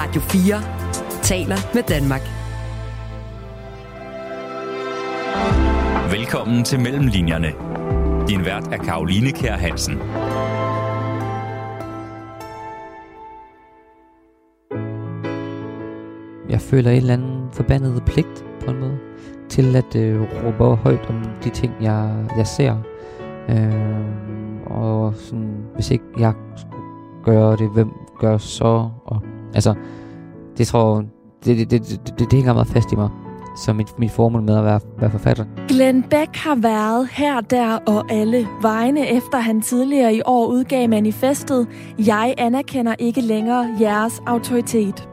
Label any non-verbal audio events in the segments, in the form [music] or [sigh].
Radio 4 taler med Danmark. Velkommen til Mellemlinjerne. Din vært er Karoline Kær Hansen. Jeg føler en eller anden forbandet pligt på en måde til at øh, råbe højt om de ting, jeg, jeg ser. Øh, og sådan, hvis ikke jeg skulle gøre det, hvem gør så? Og, altså, det tror det, det, det, det, det, hænger meget fast i mig som mit, mit formål med at være, være forfatter. Glenn Beck har været her, der og alle vegne, efter han tidligere i år udgav manifestet Jeg anerkender ikke længere jeres autoritet.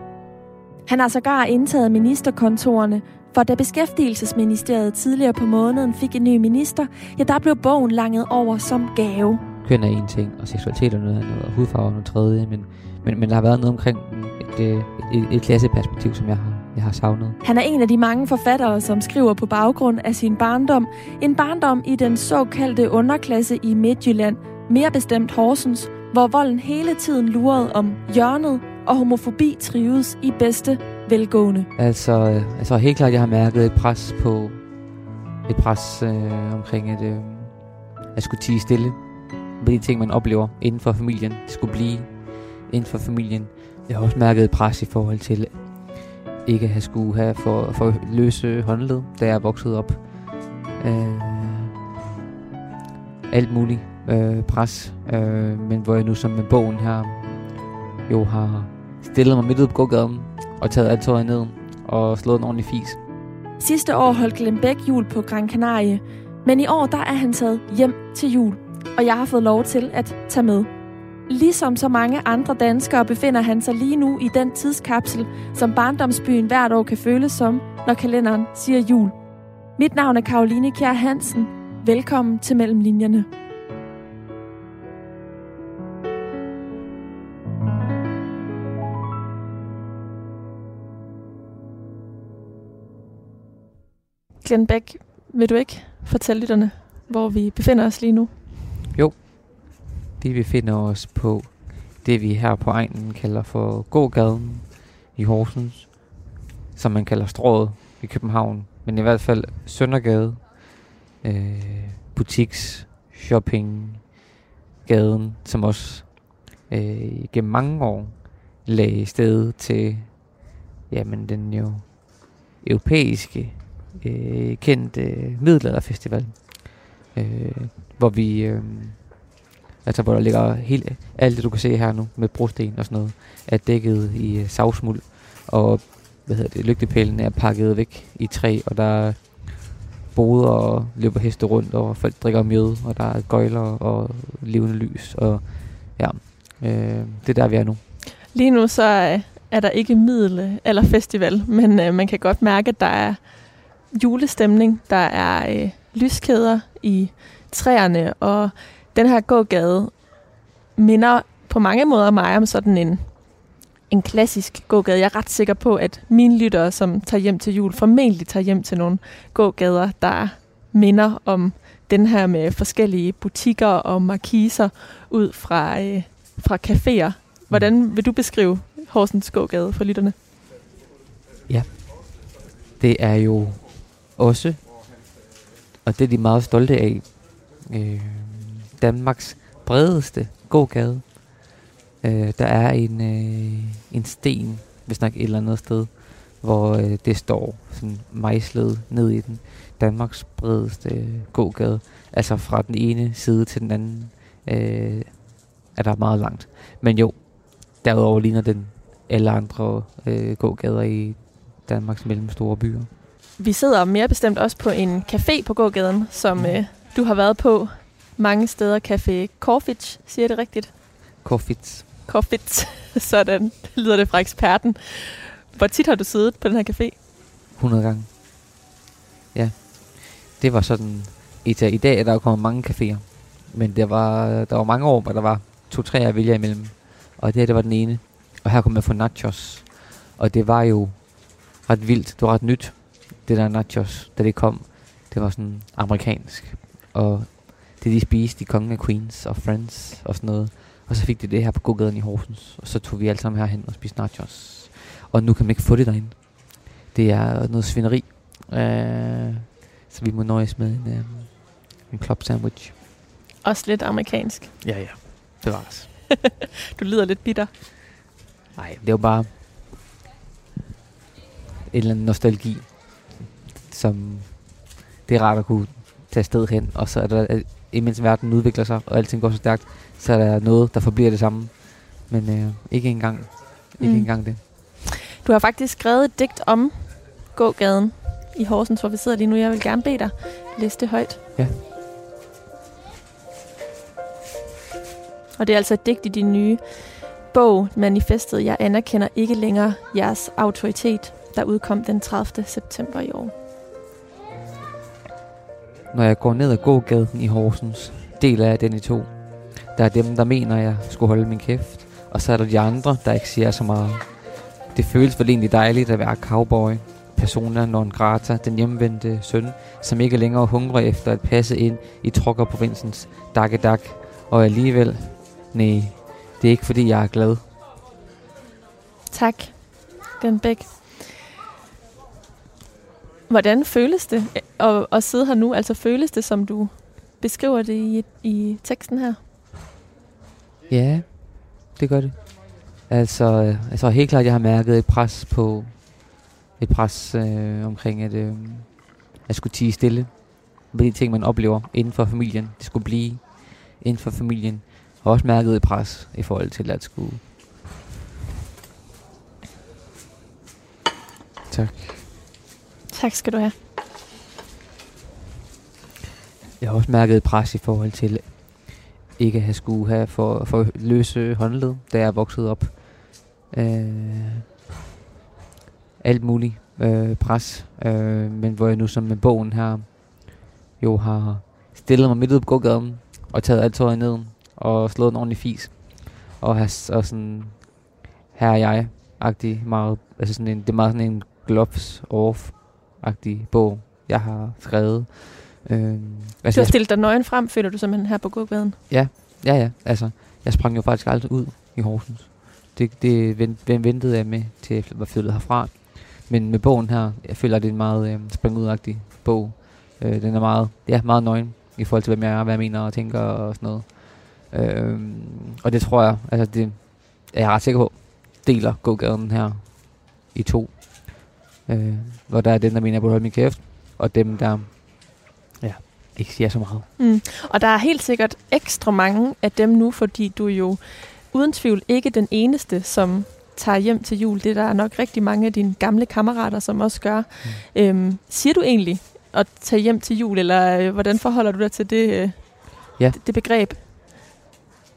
Han har sågar indtaget ministerkontorerne, for da Beskæftigelsesministeriet tidligere på måneden fik en ny minister, ja, der blev bogen langet over som gave. Køn er en ting, og seksualitet er noget andet, og hudfarve er noget tredje, men, men, men der har været noget omkring et, et, et, et klasseperspektiv, som jeg har, jeg har savnet. Han er en af de mange forfattere, som skriver på baggrund af sin barndom. En barndom i den såkaldte underklasse i Midtjylland, mere bestemt Horsens, hvor volden hele tiden lurede om hjørnet, og homofobi trives i bedste velgående. Altså, øh, altså helt klart, jeg har mærket et pres på, et pres øh, omkring at, øh, at skulle tige stille med de ting, man oplever inden for familien, skulle blive inden for familien. Jeg har også mærket pres i forhold til ikke at have skulle have for, for løse håndled, da jeg er vokset op. Øh, alt muligt øh, pres, øh, men hvor jeg nu som med bogen her jo har stillet mig midt ud på gågaden og taget alt tøjet ned og slået en ordentlig fis. Sidste år holdt Glenn Beck jul på Gran Canaria, men i år der er han taget hjem til jul, og jeg har fået lov til at tage med. Ligesom så mange andre danskere befinder han sig lige nu i den tidskapsel, som barndomsbyen hvert år kan føles som, når kalenderen siger jul. Mit navn er Karoline Kjær Hansen. Velkommen til Mellemlinjerne. Glenn Beck, vil du ikke fortælle lytterne, hvor vi befinder os lige nu? Jo, vi befinder os på det, vi her på egnen kalder for gågaden i Horsens, som man kalder strået i København, men i hvert fald Søndergade, øh, butiks, shopping, gaden, som også øh, gennem mange år lagde sted til jamen, den jo europæiske øh, kendte øh, middelalderfestival, øh, hvor vi, øh, altså hvor der ligger helt, alt det du kan se her nu med brosten og sådan noget, er dækket i øh, savsmuld, og hvad hedder det, lygtepælen er pakket væk i træ, og der er boder og løber heste rundt, og folk drikker mjød, og der er gøjler og levende lys, og ja, øh, det er der, vi er nu. Lige nu så øh, er der ikke middel eller festival, men øh, man kan godt mærke, at der er julestemning. Der er øh, lyskæder i træerne, og den her gågade minder på mange måder mig om sådan en, en klassisk gågade. Jeg er ret sikker på, at mine lyttere, som tager hjem til jul, formentlig tager hjem til nogle gågader, der minder om den her med forskellige butikker og markiser ud fra, øh, fra caféer. Hvordan vil du beskrive Horsens gågade for lytterne? Ja, det er jo også, og det er de meget stolte af, øh, Danmarks bredeste gågade. Øh, der er en, øh, en sten, hvis nok et eller andet sted, hvor øh, det står sådan mejslet ned i den. Danmarks bredeste øh, gågade. Altså fra den ene side til den anden øh, er der meget langt. Men jo, derudover ligner den alle andre øh, gågader i Danmarks mellemstore byer. Vi sidder mere bestemt også på en café på gågaden, som øh, du har været på mange steder. Café Corfitz, siger det rigtigt? Corfitz. Corfitz, [laughs] sådan lyder det fra eksperten. Hvor tit har du siddet på den her café? 100 gange. Ja. Det var sådan... I, I dag er der jo kommet mange caféer. Men der var, der var mange år, hvor der var to-tre at vælge imellem. Og det her, det var den ene. Og her kom jeg få nachos. Og det var jo ret vildt. Det var ret nyt, det der nachos, da det kom. Det var sådan amerikansk. Og det de spiste, de kongen af Queens og Friends og sådan noget. Og så fik de det her på gågaden i Horsens. Og så tog vi alle sammen herhen og spiste nachos. Og nu kan man ikke få det derinde. Det er noget svineri. Øh, så vi må nøjes med en, øh, en club sandwich. Også lidt amerikansk. Ja, ja. Det var det. Du lyder lidt bitter. Nej, det er jo bare en eller anden nostalgi, som det er rart at kunne tage sted hen, og så er der, imens verden udvikler sig, og alting går så stærkt, så er der noget, der forbliver det samme. Men øh, ikke engang, ikke Mm. engang det. Du har faktisk skrevet et digt om gågaden i Horsens, hvor vi sidder lige nu. Jeg vil gerne bede dig læse det højt. Ja. Og det er altså et digt i din nye bog, Manifestet. Jeg anerkender ikke længere jeres autoritet, der udkom den 30. september i år. Når jeg går ned ad gågaden i Horsens, deler jeg den i to. Der er dem, der mener, jeg skulle holde min kæft, og så er der de andre, der ikke siger så meget. Det føles vel egentlig dejligt at være cowboy. Persona non grata, den hjemvendte søn, som ikke længere hungrer efter at passe ind i trokkerprovinsens dakkedak. Og alligevel, nej, det er ikke fordi jeg er glad. Tak, Den Bæk. Hvordan føles det at, at sidde her nu? Altså føles det, som du beskriver det i, i teksten her? Ja, det gør det. Altså, øh, jeg tror helt klart, at jeg har mærket et pres på et pres øh, omkring, at øh, jeg skulle tige stille på de ting, man oplever inden for familien. Det skulle blive inden for familien. Jeg har også mærket et pres i forhold til at skulle... Tak. Tak skal du have. Jeg har også mærket pres i forhold til ikke at have skulle have for, for løse håndled, da jeg voksede op. Øh, alt muligt øh, pres, øh, men hvor jeg nu som med bogen her jo har stillet mig midt ude på gågaden og taget alt tøjet ned og slået en ordentlig fis. Og, har, og sådan, her er jeg, agtig meget, altså sådan en, det er meget sådan en gloves off-agtig bog, jeg har skrevet. Øh, Du altså, har jeg, stillet dig nøgen frem, føler du simpelthen her på gågaden. ja, ja, altså, jeg sprang jo faktisk aldrig ud i Horsens. Det, det vent- ventede jeg med, til jeg var flyttet herfra. Men med bogen her, jeg føler, at det er en meget øh, springudagtig bog. Øh, den er meget, ja, meget nøgen i forhold til, hvem jeg er, hvad jeg mener og tænker og sådan noget. Øh, og det tror jeg, altså det er jeg ret sikker på, deler gågaden her i to. Øh, hvor der er dem, der mener, at jeg burde holde min kæft, og dem, der ja, ikke siger så meget. Mm. Og der er helt sikkert ekstra mange af dem nu, fordi du er jo uden tvivl ikke den eneste, som tager hjem til jul. Det er der nok rigtig mange af dine gamle kammerater, som også gør. Mm. Øhm, siger du egentlig at tage hjem til jul, eller øh, hvordan forholder du dig til det, øh, Ja. det, det begreb?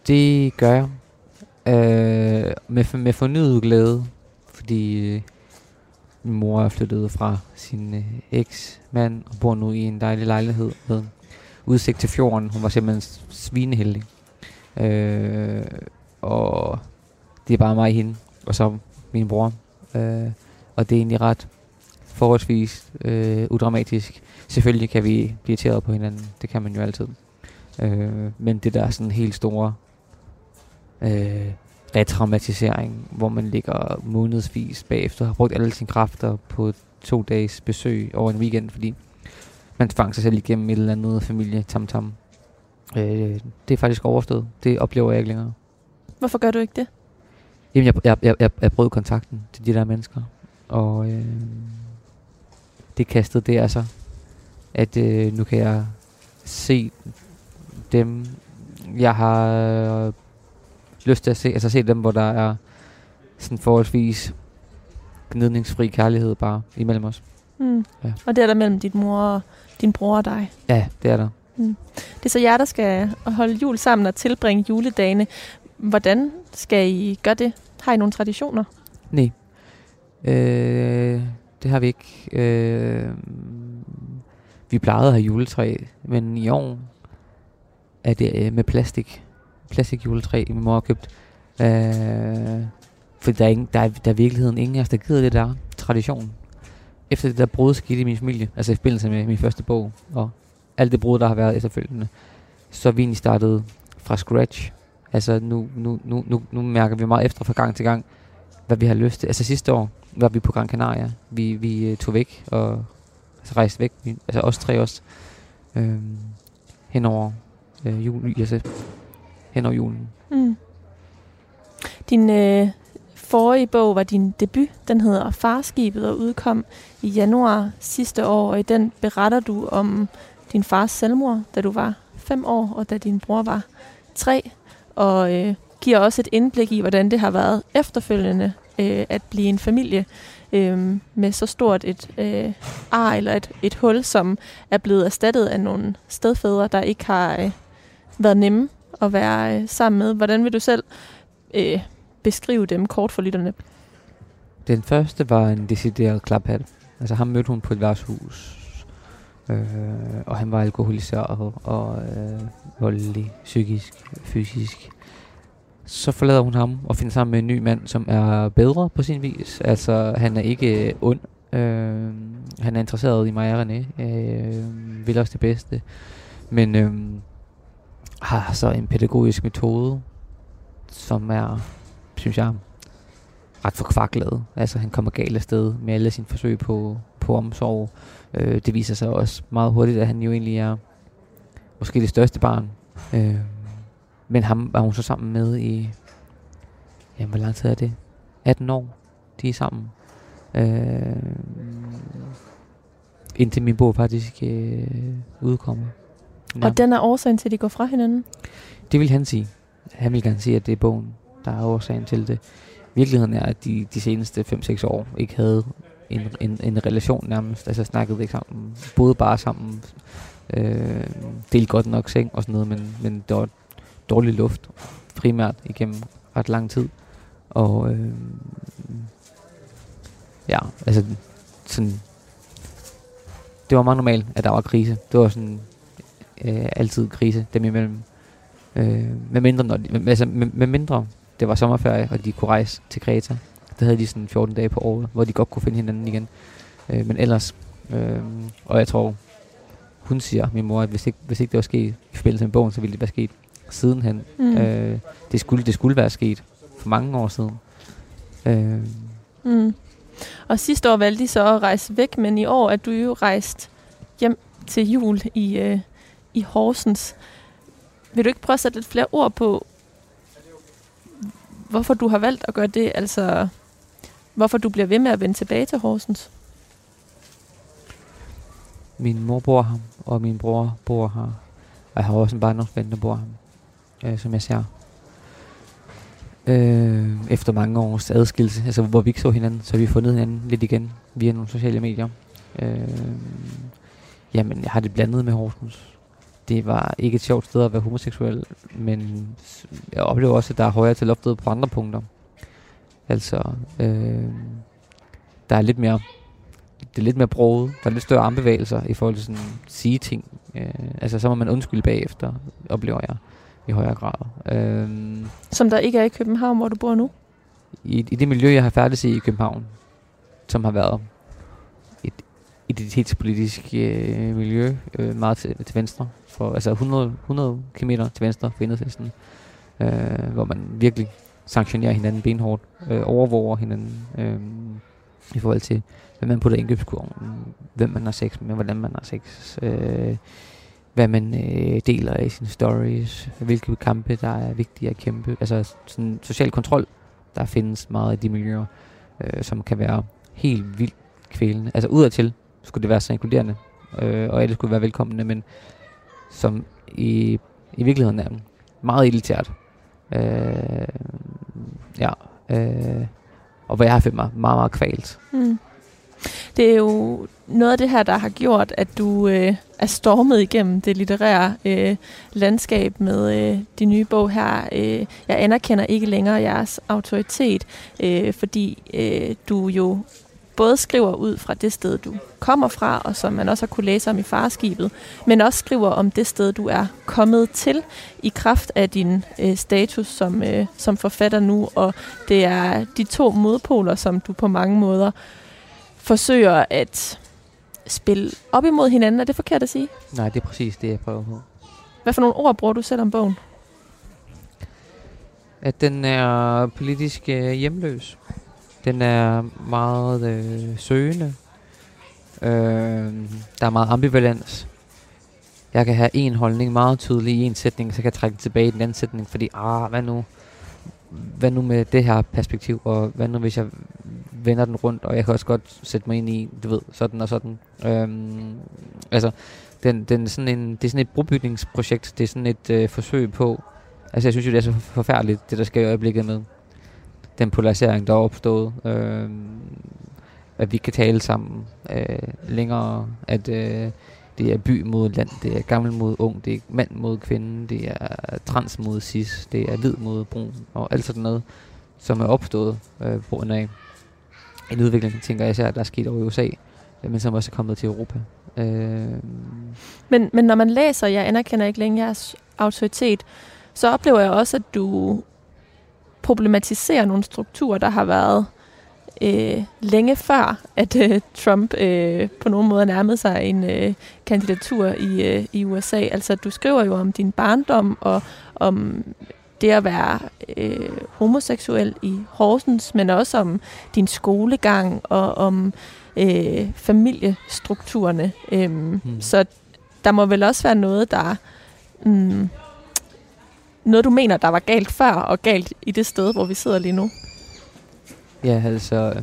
Det gør jeg. Øh, med, for- med fornyet glæde, fordi øh, min mor er flyttet fra sin øh, eks-mand og bor nu i en dejlig lejlighed med udsigt til fjorden. Hun var simpelthen svineheldig. Øh, og det er bare mig og hende, og så min bror. Øh, og det er egentlig ret forholdsvis øh, udramatisk. Selvfølgelig kan vi blive irriteret på hinanden. Det kan man jo altid. Øh, men det der sådan helt store øh, retraumatisering, hvor man ligger månedsvis bagefter har brugt alle sine kræfter på to dages besøg over en weekend, fordi man tvang sig selv igennem et eller andet familie tam tam. Øh, det er faktisk overstået. Det oplever jeg ikke længere. Hvorfor gør du ikke det? Jamen, jeg, jeg, jeg, jeg, jeg brød kontakten til de der mennesker, og øh, det kastede det altså, at øh, nu kan jeg se dem, jeg har lyst til at se, altså se dem, hvor der er sådan forholdsvis gnidningsfri kærlighed bare imellem os. Mm. Ja. Og det er der mellem dit mor og din bror og dig. Ja, det er der. Det er så jer, der skal holde jul sammen og tilbringe juledagene. Hvordan skal I gøre det? Har I nogle traditioner? Nej. Øh, det har vi ikke. Øh, vi plejede at have juletræ, men i år er det øh, med plastik. Plastik juletræ, min mor har købt. Øh, for der er, ingen, der, er, der er i virkeligheden ingen af os, der gider det der tradition. Efter det der brud skete i min familie, altså i forbindelse med min første bog, og alt det brud, der har været efterfølgende, så er vi egentlig startet fra scratch. Altså nu, nu, nu, nu, nu mærker vi meget efter fra gang til gang, hvad vi har lyst til. Altså sidste år, var vi på Gran Canaria. Vi, vi øh, tog væk og altså rejste væk. Vi, altså os tre også. Øh, henover øh, jul, altså, hen over julen. Mm. Din øh, forrige bog var din debut. Den hedder Farskibet og udkom i januar sidste år. Og i den beretter du om din fars selvmord, da du var fem år, og da din bror var tre. Og øh, giver også et indblik i, hvordan det har været efterfølgende øh, at blive en familie øh, med så stort et øh, ar eller et, et hul, som er blevet erstattet af nogle stedfædre, der ikke har øh, været nemme at være øh, sammen med. Hvordan vil du selv øh, beskrive dem kort for lytterne? Den første var en decideret klaphat. Altså ham mødte hun på et værtshus. Øh, og han var alkoholiseret og øh, voldelig, psykisk, fysisk. Så forlader hun ham og finder sammen med en ny mand, som er bedre på sin vis. Altså han er ikke øh, ond. Øh, han er interesseret i mig og René. Øh, vil også det bedste. Men øh, har så en pædagogisk metode, som er, synes jeg, ret forkvaklet. Altså han kommer galt af sted med alle sine forsøg på, på omsorg. Øh, det viser sig også meget hurtigt, at han jo egentlig er måske det største barn. Øh, men ham var hun så sammen med i, jamen hvor lang tid er det? 18 år, de er sammen. Øh, indtil min bog faktisk øh, udkommer. Ja. Og den er årsagen til, at de går fra hinanden? Det vil han sige. Han vil gerne sige, at det er bogen, der er årsagen til det. Virkeligheden er, at de de seneste 5-6 år ikke havde en, en, en relation nærmest. Altså snakkede ikke sammen, boede bare sammen, øh, delte godt nok seng og sådan noget, men, men det var dårlig luft primært igennem ret lang tid. Og øh, ja, altså sådan, det var meget normalt, at der var krise. Det var sådan øh, altid krise dem imellem. Øh, med mindre, når de, med, altså, med, med mindre det var sommerferie, og de kunne rejse til Kreta. Der havde de sådan 14 dage på året, hvor de godt kunne finde hinanden igen. Øh, men ellers, øh, og jeg tror, hun siger, min mor, at hvis ikke, hvis ikke det var sket i forbindelse med bogen, så ville det være sket sidenhen. Mm. Øh, det, skulle, det skulle være sket for mange år siden. Øh. Mm. Og sidste år valgte de så at rejse væk, men i år er du jo rejst hjem til jul i, øh, i Horsens. Vil du ikke prøve at sætte lidt flere ord på, hvorfor du har valgt at gøre det? Altså, hvorfor du bliver ved med at vende tilbage til Horsens? Min mor bor her, og min bror bor her. Og jeg har også en barndomsven, der bor her, øh, som jeg ser. Øh, efter mange års adskillelse, altså hvor vi ikke så hinanden, så har vi fundet hinanden lidt igen via nogle sociale medier. Øh, jamen, jeg har det blandet med Horsens det var ikke et sjovt sted at være homoseksuel, men jeg oplever også, at der er højere til loftet på andre punkter. Altså, øh, der er lidt mere, det er lidt mere broget, der er lidt større armbevægelser i forhold til sådan sige ting. Øh, altså, så må man undskylde bagefter, oplever jeg i højere grad. Øh, Som der ikke er i København, hvor du bor nu? I, i det miljø, jeg har færdig i i København, som har været identitetspolitisk øh, miljø øh, meget til, til venstre, for, altså 100, 100 km til venstre for enhedslisten, øh, hvor man virkelig sanktionerer hinanden benhårdt, øh, overvåger hinanden øh, i forhold til, hvad man putter i indkøbskurven, hvem man har sex med, hvordan man har sex, øh, hvad man øh, deler i sine stories, hvilke kampe, der er vigtige at kæmpe. Altså sådan social kontrol, der findes meget i de miljøer, øh, som kan være helt vildt kvælende. Altså udadtil skulle det være så inkluderende, øh, og alle skulle være velkomne, men som i, i virkeligheden er meget elitært. Øh, ja, øh, og hvor jeg har følt mig meget, meget kvalt. Mm. Det er jo noget af det her, der har gjort, at du øh, er stormet igennem det litterære øh, landskab med øh, de nye bog her. Øh, jeg anerkender ikke længere jeres autoritet, øh, fordi øh, du jo både skriver ud fra det sted, du kommer fra, og som man også har kunne læse om i farskibet, men også skriver om det sted, du er kommet til i kraft af din øh, status som, øh, som forfatter nu. Og det er de to modpoler, som du på mange måder forsøger at spille op imod hinanden. Er det forkert at sige? Nej, det er præcis det, jeg prøver på. Hvad for nogle ord bruger du selv om bogen? At den er politisk øh, hjemløs. Den er meget øh, søgende. Øh, der er meget ambivalens. Jeg kan have en holdning meget tydelig i en sætning, så kan jeg trække den tilbage i den anden sætning, fordi, ah, hvad nu? Hvad nu med det her perspektiv, og hvad nu hvis jeg vender den rundt, og jeg kan også godt sætte mig ind i, du ved, sådan og sådan. Øhm, altså, den, den sådan en, det er sådan et brobygningsprojekt, det er sådan et øh, forsøg på, altså jeg synes jo, det er så forfærdeligt, det der sker i øjeblikket med den polarisering, der er opstået. Øh, at vi kan tale sammen øh, længere, at øh, det er by mod land, det er gammel mod ung, det er mand mod kvinde, det er trans mod cis, det er hvid mod brun, og alt sådan noget, som er opstået øh, på grund af en udvikling, tænker jeg især, der er sket over i USA, øh, men som også er kommet til Europa. Øh. Men, men når man læser, jeg anerkender ikke længere jeres autoritet, så oplever jeg også, at du problematiserer nogle strukturer, der har været øh, længe før, at øh, Trump øh, på nogen måde nærmede sig en øh, kandidatur i, øh, i USA. Altså, du skriver jo om din barndom og om det at være øh, homoseksuel i Horsens, men også om din skolegang og om øh, familiestrukturerne. Øh, mm. Så der må vel også være noget, der... Mm, noget, du mener, der var galt før og galt i det sted, hvor vi sidder lige nu? Ja, altså,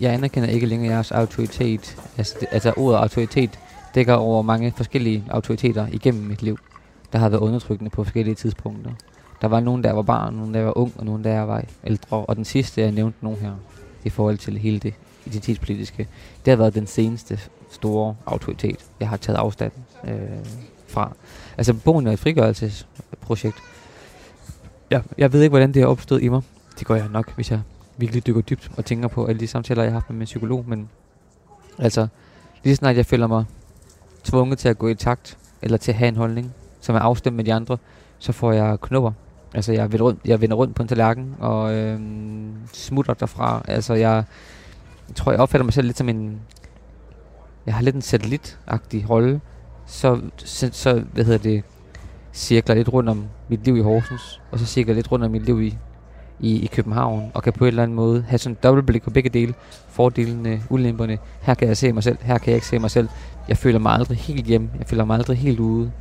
jeg anerkender ikke længere jeres autoritet. Altså, det, altså ordet autoritet dækker over mange forskellige autoriteter igennem mit liv, der har været undertrykkende på forskellige tidspunkter. Der var nogen, der var barn, nogen, der var ung, og nogen, der var ældre. Og den sidste, jeg nævnte nogen her, i forhold til hele det identitetspolitiske, det har været den seneste store autoritet, jeg har taget afstand øh, fra. Altså, bogen er et frigørelsesprojekt. Ja, jeg ved ikke, hvordan det er opstået i mig. Det gør jeg nok, hvis jeg virkelig dykker dybt og tænker på alle de samtaler, jeg har haft med min psykolog. Men altså, lige snart jeg føler mig tvunget til at gå i takt, eller til at have en holdning, som er afstemt med de andre, så får jeg knupper. Altså, jeg vender rundt, jeg vender rundt på en tallerken, og øh, smutter derfra. Altså, jeg, jeg tror, jeg opfatter mig selv lidt som en... Jeg har lidt en satellitagtig rolle. Så, så, så, hvad hedder det, cirkler lidt rundt om mit liv i Horsens, og så cirkler lidt rundt om mit liv i, i, i København, og kan på en eller anden måde have sådan et dobbeltblik på begge dele, fordelene, ulemperne. Her kan jeg se mig selv, her kan jeg ikke se mig selv. Jeg føler mig aldrig helt hjemme, jeg føler mig aldrig helt ude.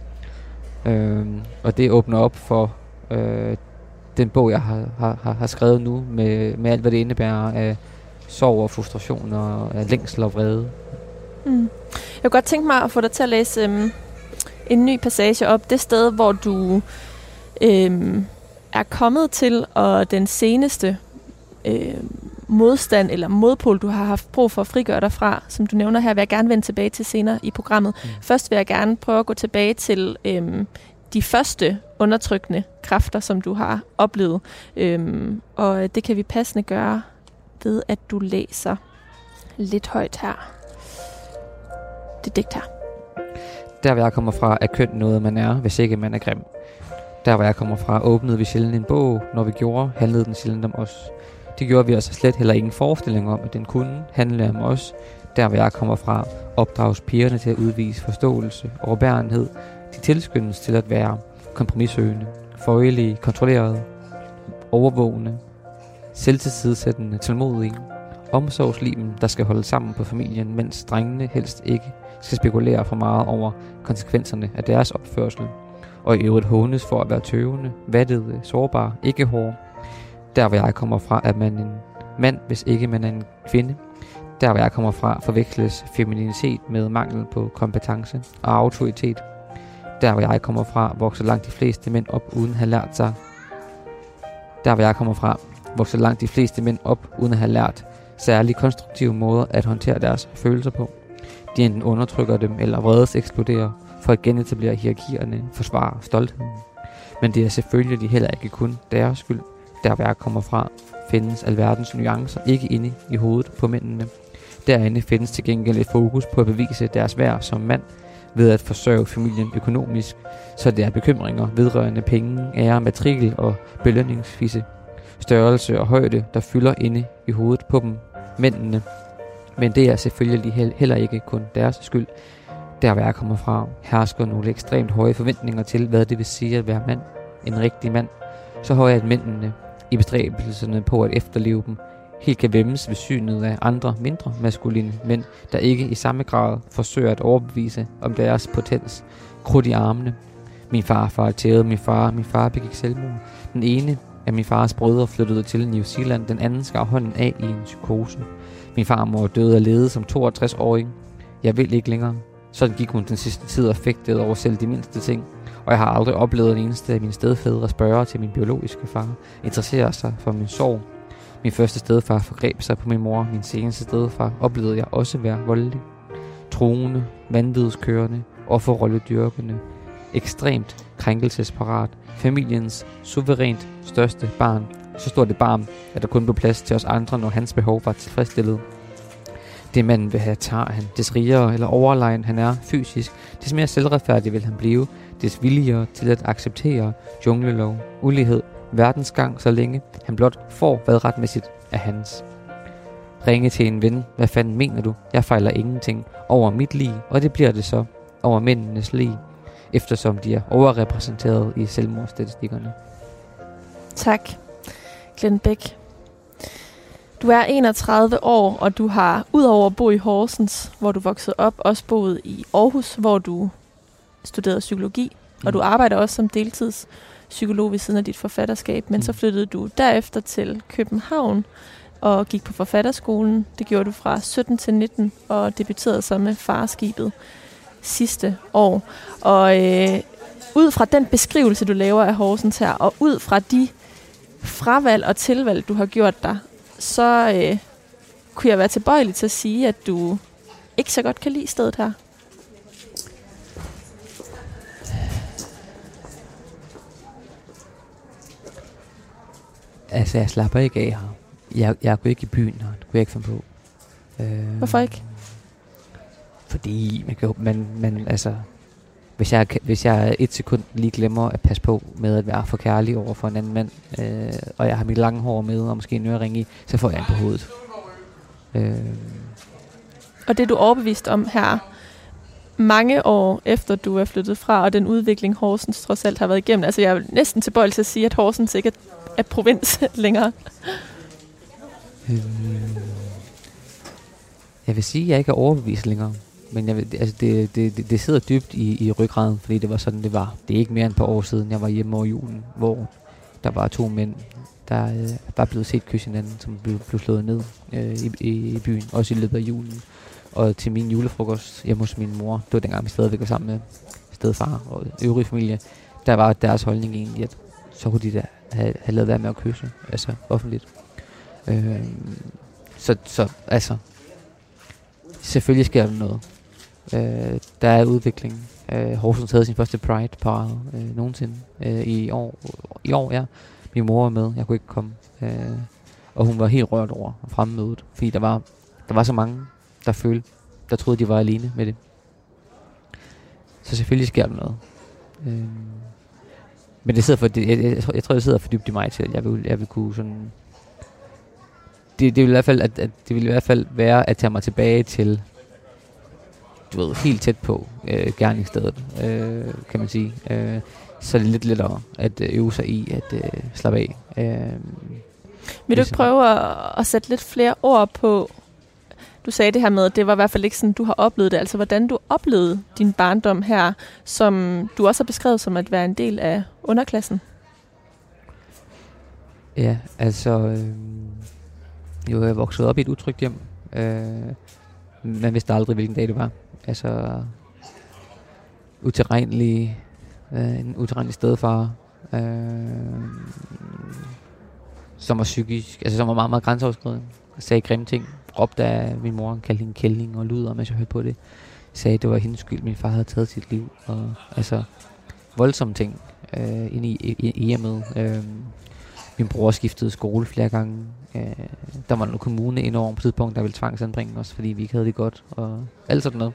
Øhm, og det åbner op for øh, den bog, jeg har, har, har skrevet nu, med, med alt, hvad det indebærer af sorg og frustration og af længsel og vrede. Mm. Jeg kunne godt tænke mig at få dig til at læse øhm, en ny passage op. Det sted, hvor du øhm, er kommet til, og den seneste øhm, modstand eller modpol, du har haft brug for at frigøre dig fra, som du nævner her, vil jeg gerne vende tilbage til senere i programmet. Mm. Først vil jeg gerne prøve at gå tilbage til øhm, de første undertrykkende kræfter, som du har oplevet. Øhm, og det kan vi passende gøre ved, at du læser lidt højt her. Det digt her. Der, hvor jeg kommer fra, er køn noget, man er, hvis ikke man er grim. Der, hvor jeg kommer fra, åbnede vi sjældent en bog. Når vi gjorde, handlede den sjældent om os. Det gjorde vi altså slet heller ingen forestilling om, at den kunne handle om os. Der, hvor jeg kommer fra, opdrages pigerne til at udvise forståelse, overbærenhed. De tilskyndes til at være kompromissøgende, føjelige, kontrollerede, overvågende, selvtilsidesættende, tålmodige, omsorgslimen, der skal holde sammen på familien, mens drengene helst ikke skal spekulere for meget over konsekvenserne af deres opførsel, og i øvrigt hånes for at være tøvende, vattede, sårbar, ikke hård. Der hvor jeg kommer fra, er man en mand, hvis ikke man er en kvinde. Der hvor jeg kommer fra, forveksles femininitet med mangel på kompetence og autoritet. Der hvor jeg kommer fra, vokser langt de fleste mænd op uden at have lært sig. Der hvor jeg kommer fra, vokser langt de fleste mænd op uden at have lært særlig konstruktive måder at håndtere deres følelser på. De enten undertrykker dem eller vredes eksploderer for at genetablere hierarkierne, forsvare stoltheden. Men det er selvfølgelig heller ikke kun deres skyld. Der værk kommer fra, findes alverdens nuancer ikke inde i hovedet på mændene. Derinde findes til gengæld et fokus på at bevise deres værd som mand ved at forsørge familien økonomisk, så det er bekymringer vedrørende penge, ære, matrikel og belønningsfisse, størrelse og højde, der fylder inde i hovedet på dem, mændene. Men det er selvfølgelig heller ikke kun deres skyld. Der hvor jeg kommer fra, hersker nogle ekstremt høje forventninger til, hvad det vil sige at være mand, en rigtig mand. Så høje at mændene, i bestræbelserne på at efterleve dem, helt kan vemmes ved synet af andre mindre maskuline mænd, der ikke i samme grad forsøger at overbevise om deres potens. Krudt i armene. Min far far tævede min far, min far begik selvmord. Den ene af min fars brødre flyttede til New Zealand, den anden skar hånden af i en psykose. Min farmor døde af lede som 62-årig. Jeg vil ikke længere. Sådan gik hun den sidste tid og fægtede over selv de mindste ting. Og jeg har aldrig oplevet en eneste af mine stedfædre spørge til min biologiske far, interessere sig for min sorg. Min første stedfar forgreb sig på min mor. Min seneste stedfar oplevede jeg også være voldelig. Troende, vanvidskørende, offerrolledyrkende, ekstremt krænkelsesparat, familiens suverænt største barn, så stort et barn, at der kun blev plads til os andre, når hans behov var tilfredsstillet. Det manden vil have, tager han. Des rigere eller overlegen han er fysisk, des mere selvretfærdig vil han blive, des villigere til at acceptere junglelov, ulighed, verdensgang, så længe han blot får, hvad retmæssigt er hans. Ringe til en ven. Hvad fanden mener du? Jeg fejler ingenting over mit liv, og det bliver det så over mændenes liv, eftersom de er overrepræsenteret i selvmordsstatistikkerne. Tak, Glenn Bæk. Du er 31 år, og du har udover at bo i Horsens, hvor du voksede op, også boet i Aarhus, hvor du studerede psykologi, mm. og du arbejder også som deltidspsykolog ved siden af dit forfatterskab, men mm. så flyttede du derefter til København og gik på forfatterskolen. Det gjorde du fra 17 til 19 og debuterede så med Farskibet sidste år. Og øh, ud fra den beskrivelse, du laver af Horsens her, og ud fra de fravalg og tilvalg, du har gjort dig, så øh, kunne jeg være tilbøjelig til at sige, at du ikke så godt kan lide stedet her. Altså, jeg slapper ikke af her. Jeg, jeg går ikke i byen her. Det kunne jeg ikke finde på. Øh, Hvorfor ikke? Fordi man kan, man, man, altså, hvis jeg, hvis jeg et sekund lige glemmer at passe på med at være for kærlig over for en anden mand, øh, og jeg har mit lange hår med, og måske en ørering i, så får jeg en på hovedet. Øh. Og det er du overbevist om her, mange år efter du er flyttet fra, og den udvikling Horsens trods alt har været igennem. Altså jeg er næsten tilbøjelig til at sige, at Horsens ikke er, provins [laughs] længere. Øh. Jeg vil sige, at jeg ikke er overbevist længere. Men jeg, altså det, det, det, det sidder dybt i, i ryggraden, fordi det var sådan, det var. Det er ikke mere end et par år siden, jeg var hjemme over julen, hvor der var to mænd, der øh, var blevet set kysse hinanden, som blev, blev slået ned øh, i, i, i byen, også i løbet af julen. Og til min julefrokost hjemme hos min mor, det var dengang, vi stadigvæk var sammen med stedfar og øvrige familie, der var deres holdning egentlig, at så kunne de da have, have lavet være med at kysse, altså offentligt. Øh, så, så altså, selvfølgelig sker der noget. Øh, der er udvikling. Øh, Horsens havde sin første Pride-parade øh, nogensinde øh, i år. I år, ja. Min mor var med. Jeg kunne ikke komme. Øh, og hun var helt rørt over fremmødet. Fordi der var, der var så mange, der følte, der troede, de var alene med det. Så selvfølgelig sker der noget. Øh, men det sidder for, det, jeg, jeg, jeg tror, det sidder for dybt i mig til, at jeg vil, jeg vil kunne sådan... Det, det vil i hvert fald, at, at det vil i hvert fald være at tage mig tilbage til du ved, helt tæt på øh, gerningsstedet, øh, kan man sige. Øh, så er det lidt lettere at øh, øve sig i at øh, slappe af. Øh, Vil du ikke prøve at, at sætte lidt flere ord på, du sagde det her med, at det var i hvert fald ikke sådan, du har oplevet det, altså hvordan du oplevede din barndom her, som du også har beskrevet som at være en del af underklassen? Ja, altså, øh, jo, jeg voksede op i et utrygt hjem. Øh, man vidste aldrig, hvilken dag det var altså uterrenelig, øh, en uterrenelig stedfar, øh, som var psykisk, altså som var meget, meget grænseoverskridende. Sagde grimme ting, råbte af min mor, kaldte hende kælling og luder, mens jeg hørte på det. Sagde, at det var hendes skyld, min far havde taget sit liv. Og, altså voldsomme ting øh, inde i, i, i hjemmet. Øh, min bror skiftede skole flere gange. Øh, der var noget kommune indover på et tidspunkt, der ville tvangsanbringe os, fordi vi ikke havde det godt. Og alt sådan noget.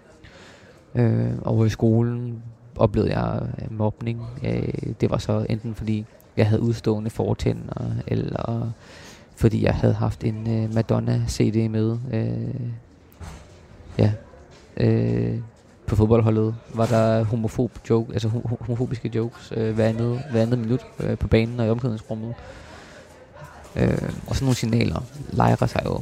Øh, og i skolen oplevede jeg øh, mobning. Øh, det var så enten fordi jeg havde udstående fortænder, eller fordi jeg havde haft en øh, Madonna-CD med. Øh, ja. Øh, på fodboldholdet var der homofob joke, altså homofobiske jokes øh, hver, andet, hver andet minut øh, på banen og i omklædningsrummet. Øh, og sådan nogle signaler lejrer sig jo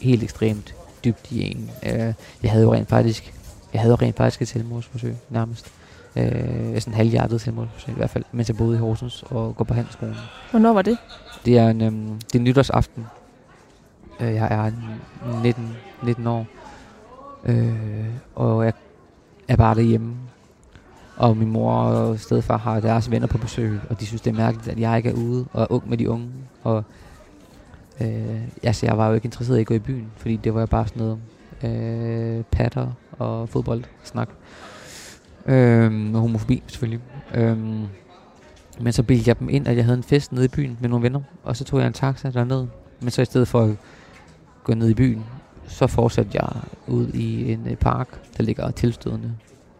helt ekstremt dybt i en. Øh, jeg havde jo rent faktisk, jeg havde jo rent faktisk et selvmordsforsøg nærmest. Øh, sådan en halvhjertet selvmordsforsøg i hvert fald, mens jeg boede i Horsens og går på handskolen. Hvornår var det? Det er en, øhm, det er nytårsaften. Øh, jeg er 19, 19 år. Øh, og jeg er bare derhjemme. Og min mor og stedfar har deres venner på besøg, og de synes, det er mærkeligt, at jeg ikke er ude og er ung med de unge. Og øh, altså, jeg var jo ikke interesseret i at gå i byen, fordi det var jo bare sådan noget øh, patter og fodboldsnak. Øh, og homofobi selvfølgelig. Øh, men så bildte jeg dem ind, at jeg havde en fest nede i byen med nogle venner, og så tog jeg en taxa derned. Men så i stedet for at gå ned i byen, så fortsatte jeg ud i en øh, park, der ligger tilstødende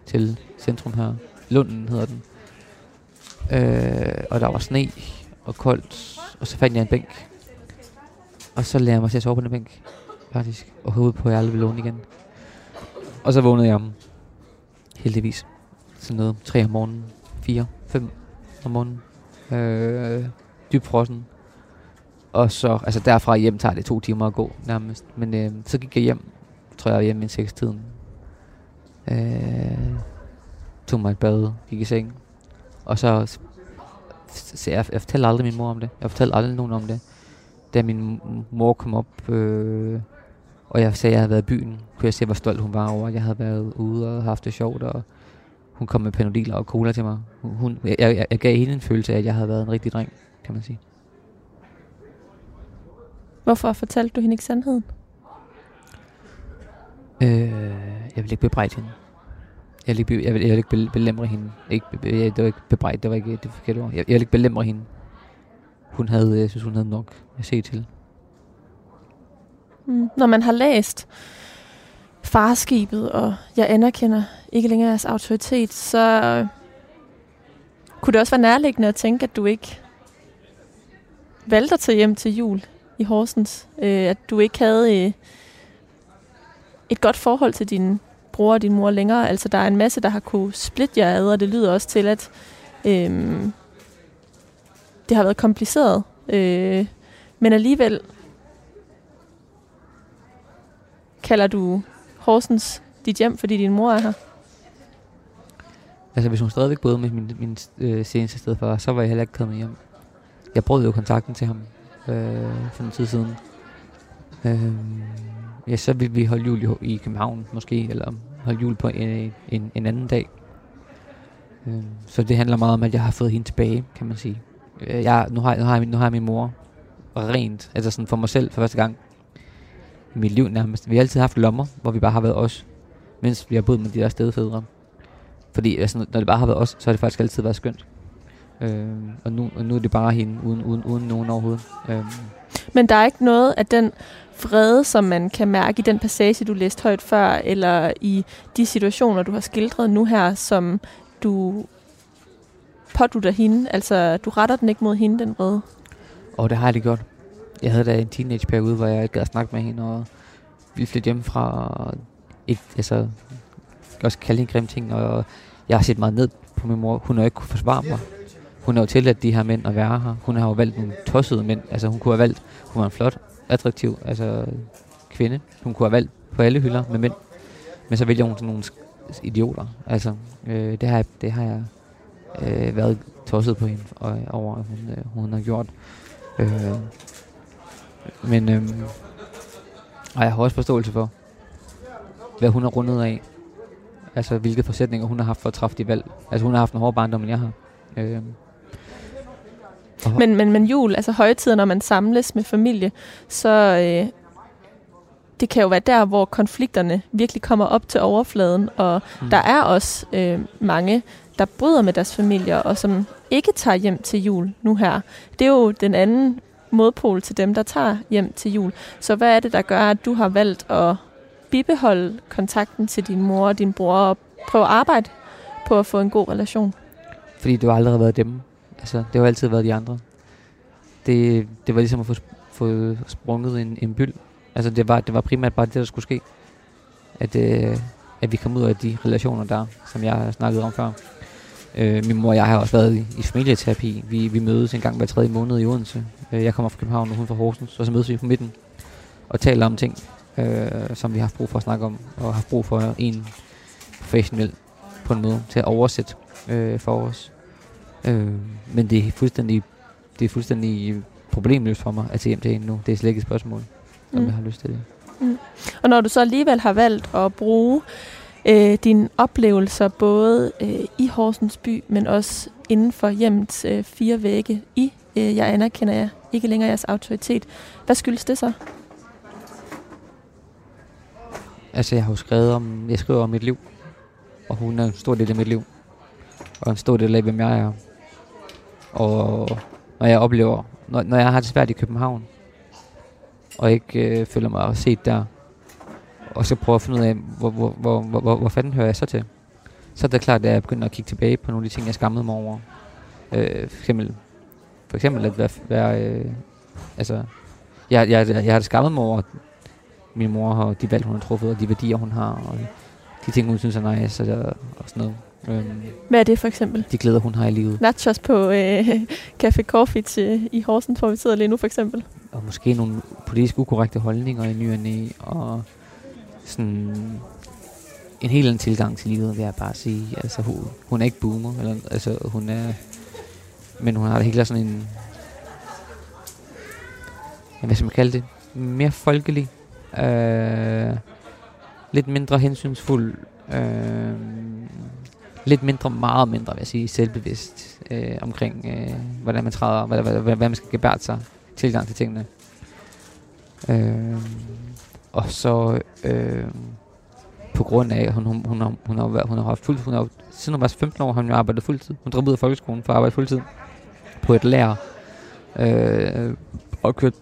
til centrum her. Lunden hedder den. Øh, og der var sne og koldt, og så fandt jeg en bænk. Og så lagde jeg mig til at sove på den bænk, faktisk. Og håbede på, at jeg aldrig ville igen. Og så vågnede jeg om, heldigvis. Sådan noget, tre om morgenen, fire, fem om morgenen. Øh, dybt frossen. Og så, altså derfra hjem tager det to timer at gå nærmest. Men øh, så gik jeg hjem, tror jeg, hjem i seks tiden. Øh, tog mig et bad, gik i seng. Og så, så jeg, jeg fortalte aldrig min mor om det. Jeg fortalte aldrig nogen om det. Da min mor kom op, øh, og jeg sagde, at jeg havde været i byen, kunne jeg se, hvor stolt hun var over, at jeg havde været ude og haft det sjovt. Og hun kom med panodiler og cola til mig. Hun, jeg, jeg, jeg gav hende en følelse af, at jeg havde været en rigtig dreng, kan man sige. Hvorfor fortalte du hende ikke sandheden? Øh, jeg vil ikke bebrejde hende. Jeg vil ikke, be, jeg vil, jeg vil ikke be, belemre hende. Ikke, be, det var ikke bebrejde, det var ikke det forkerte ord. Jeg, jeg vil ikke belemre hende. Hun havde, jeg synes, hun havde nok at se til. Mm. Når man har læst farskibet, og jeg anerkender ikke længere jeres autoritet, så kunne det også være nærliggende at tænke, at du ikke valgte at tage hjem til jul i Horsens. Øh, at du ikke havde øh, et godt forhold til din bror og din mor længere. Altså, der er en masse, der har kunne splitte jer ad, og det lyder også til, at øh, det har været kompliceret. Øh, men alligevel kalder du Horsens dit hjem, fordi din mor er her? Altså, hvis hun stadigvæk boede med min, min øh, seneste sted for, så var jeg heller ikke kommet hjem. Jeg brød jo kontakten til ham øh, for en tid siden. Øh, ja, så ville vi holde jul i, i København måske, eller holde jul på en, en, en anden dag. Øh, så det handler meget om, at jeg har fået hende tilbage, kan man sige. Øh, jeg, nu, har, nu, har jeg, nu har jeg min mor rent, altså sådan for mig selv for første gang i mit liv nærmest. Vi har altid haft lommer, hvor vi bare har været os, mens vi har boet med de der stedfædre. Fordi altså, når det bare har været os, så har det faktisk altid været skønt. Øh, og, nu, og nu er det bare hende, uden, uden, uden nogen overhovedet. Øh. Men der er ikke noget af den vrede, som man kan mærke i den passage, du læste højt før, eller i de situationer, du har skildret nu her, som du pådutter hende? Altså, du retter den ikke mod hende, den vrede? Og det har jeg det gjort. Jeg havde da en teenageperiode, hvor jeg ikke gad snakke med hende, og vi flyttede hjem fra et, altså, også kalde hende grimme ting, og jeg har set meget ned på min mor. Hun har ikke kunne forsvare mig. Hun har jo tilladt de her mænd at være her. Hun har jo valgt nogle tossede mænd. Altså hun kunne have valgt, hun var en flot, attraktiv altså, kvinde. Hun kunne have valgt på alle hylder med mænd. Men så vælger hun sådan nogle idioter. Altså, øh, det, har jeg, det har jeg øh, været tosset på hende og, over, at hun, øh, hun har gjort. Øh, men øh, og jeg har også forståelse for, hvad hun har rundet af. Altså, hvilke forudsætninger hun har haft for at træffe de valg. Altså, hun har haft en hård barndom, end jeg har. Øh, men, men, men jul, altså højtider, når man samles med familie, så øh, det kan jo være der, hvor konflikterne virkelig kommer op til overfladen, og mm. der er også øh, mange, der bryder med deres familier, og som ikke tager hjem til jul nu her. Det er jo den anden modpol til dem, der tager hjem til jul. Så hvad er det, der gør, at du har valgt at bibeholde kontakten til din mor og din bror, og prøve at arbejde på at få en god relation? Fordi det har aldrig været dem. Altså, det har altid været de andre. Det, det var ligesom at få, få sprunget en, en byld. Altså, det var, det var primært bare det, der skulle ske. At, øh, at vi kom ud af de relationer der, som jeg har snakket om før. Øh, min mor og jeg har også været i, i familieterapi. Vi, vi mødes en gang hver tredje måned i Odense. Øh, jeg kommer fra København, og hun fra Horsens. Og så mødes vi på midten og taler om ting, øh, som vi har haft brug for at snakke om. Og har brug for en professionel på en måde til at oversætte øh, for os. Øh, men det er fuldstændig, det er fuldstændig problemløst for mig at se hjem til hende nu. Det er slet ikke et spørgsmål, om Mm. jeg har lyst til det. Og når du så alligevel har valgt at bruge øh, dine oplevelser både øh, i Horsens by, men også inden for hjemmets øh, fire vægge i øh, Jeg anerkender jer ikke længere jeres autoritet. Hvad skyldes det så? Altså, jeg har jo skrevet om, jeg skriver om mit liv, og hun er en stor del af mit liv, og en stor del af, hvem jeg er. Og når jeg oplever, når, når jeg har det svært i København, og ikke øh, føler mig set der, og så prøver at finde ud af, hvor, hvor, hvor, hvor, hvor, hvor fanden hører jeg så til? Så er det klart, at jeg begynder at kigge tilbage på nogle af de ting, jeg skammede mig over. Øh, for eksempel, for eksempel at være, være øh, altså, jeg, jeg, jeg, jeg har det skammet mig over min mor og de valg, hun har truffet, og de værdier, hun har, og de ting, hun synes er nice, og, der- og sådan noget. Øhm, Hvad er det for eksempel? de glæder, hun har i livet. Nachos på øh, [laughs] Café Coffee til, i Horsens, hvor vi sidder lige nu for eksempel. Og måske nogle politisk ukorrekte holdninger i ny og og sådan en helt anden tilgang til livet, vil jeg bare sige. Altså, hun, hun er ikke boomer, eller, altså, hun er, men hun har det helt klart sådan en, ja, hvad skal man kalde det, mere folkelig, øh, lidt mindre hensynsfuld, øh, lidt mindre, meget mindre, vil jeg sige, selvbevidst øh, omkring, øh, hvordan man træder, hvad, hvad, hvad, hvad man skal gebære sig, tilgang til tingene. Øh, og så øh, på grund af, at hun, hun, hun, har, hun, har, været- hun har haft fuld, hun har, siden hun var 15 år, har hun jo arbejdet fuldtid. Hun droppede ud af folkeskolen for at arbejde fuldtid på et lær. Øh, og kørt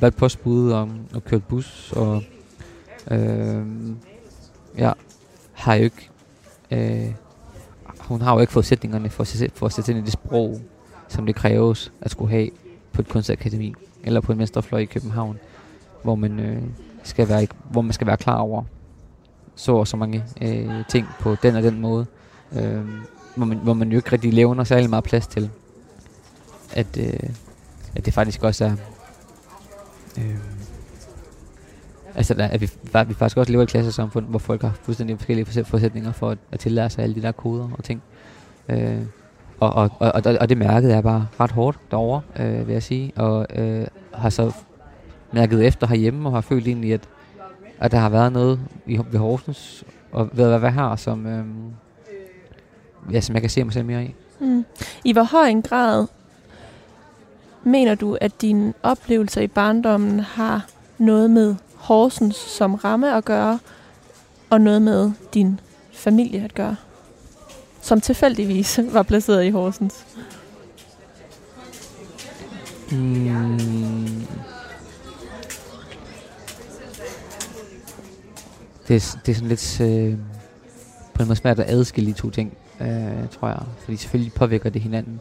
været postbud og, og kørt bus og øh, ja, har jo ikke øh, hun har jo ikke forudsætningerne for, at sætte- for at sætte ind i det sprog, som det kræves at skulle have på et kunstakademi eller på en mesterfløj i København, hvor man øh, skal være hvor man skal være klar over så og så mange øh, ting på den og den måde, øh, hvor, man, hvor man jo ikke rigtig levner særlig meget plads til, at, øh, at det faktisk også er øh, Altså, der, at vi, at vi faktisk også lever i et klassesamfund, hvor folk har fuldstændig forskellige forudsætninger for at, at tillære sig alle de der koder og ting. Øh, og, og, og, og, og det mærket er bare ret hårdt derovre, øh, vil jeg sige. Og øh, har så mærket efter herhjemme og har følt egentlig, at, at der har været noget i, ved Horsens og ved at være her, som, øh, ja, som jeg kan se mig selv mere i. Mm. I hvor høj en grad mener du, at dine oplevelser i barndommen har noget med Horsens som ramme at gøre, og noget med din familie at gøre? Som tilfældigvis [laughs] var placeret i Horsens. Mm. Det, er, det er sådan lidt øh, på en måde svært at adskille de to ting, øh, tror jeg. Fordi selvfølgelig påvirker det hinanden.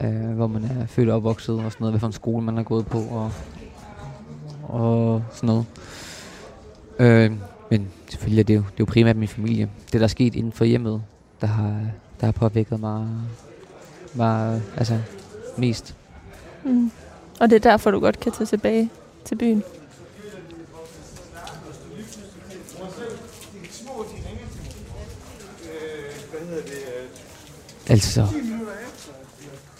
Øh, hvor man er født og opvokset og sådan noget. Hvad for en skole man har gået på og, og sådan noget. Øh, men selvfølgelig er det, jo, det er jo primært min familie. Det der er sket inden for hjemmet, der har, der har påvirket mig, mig altså, mest. Mm. Og det er derfor, du godt kan tage tilbage til byen. Altså,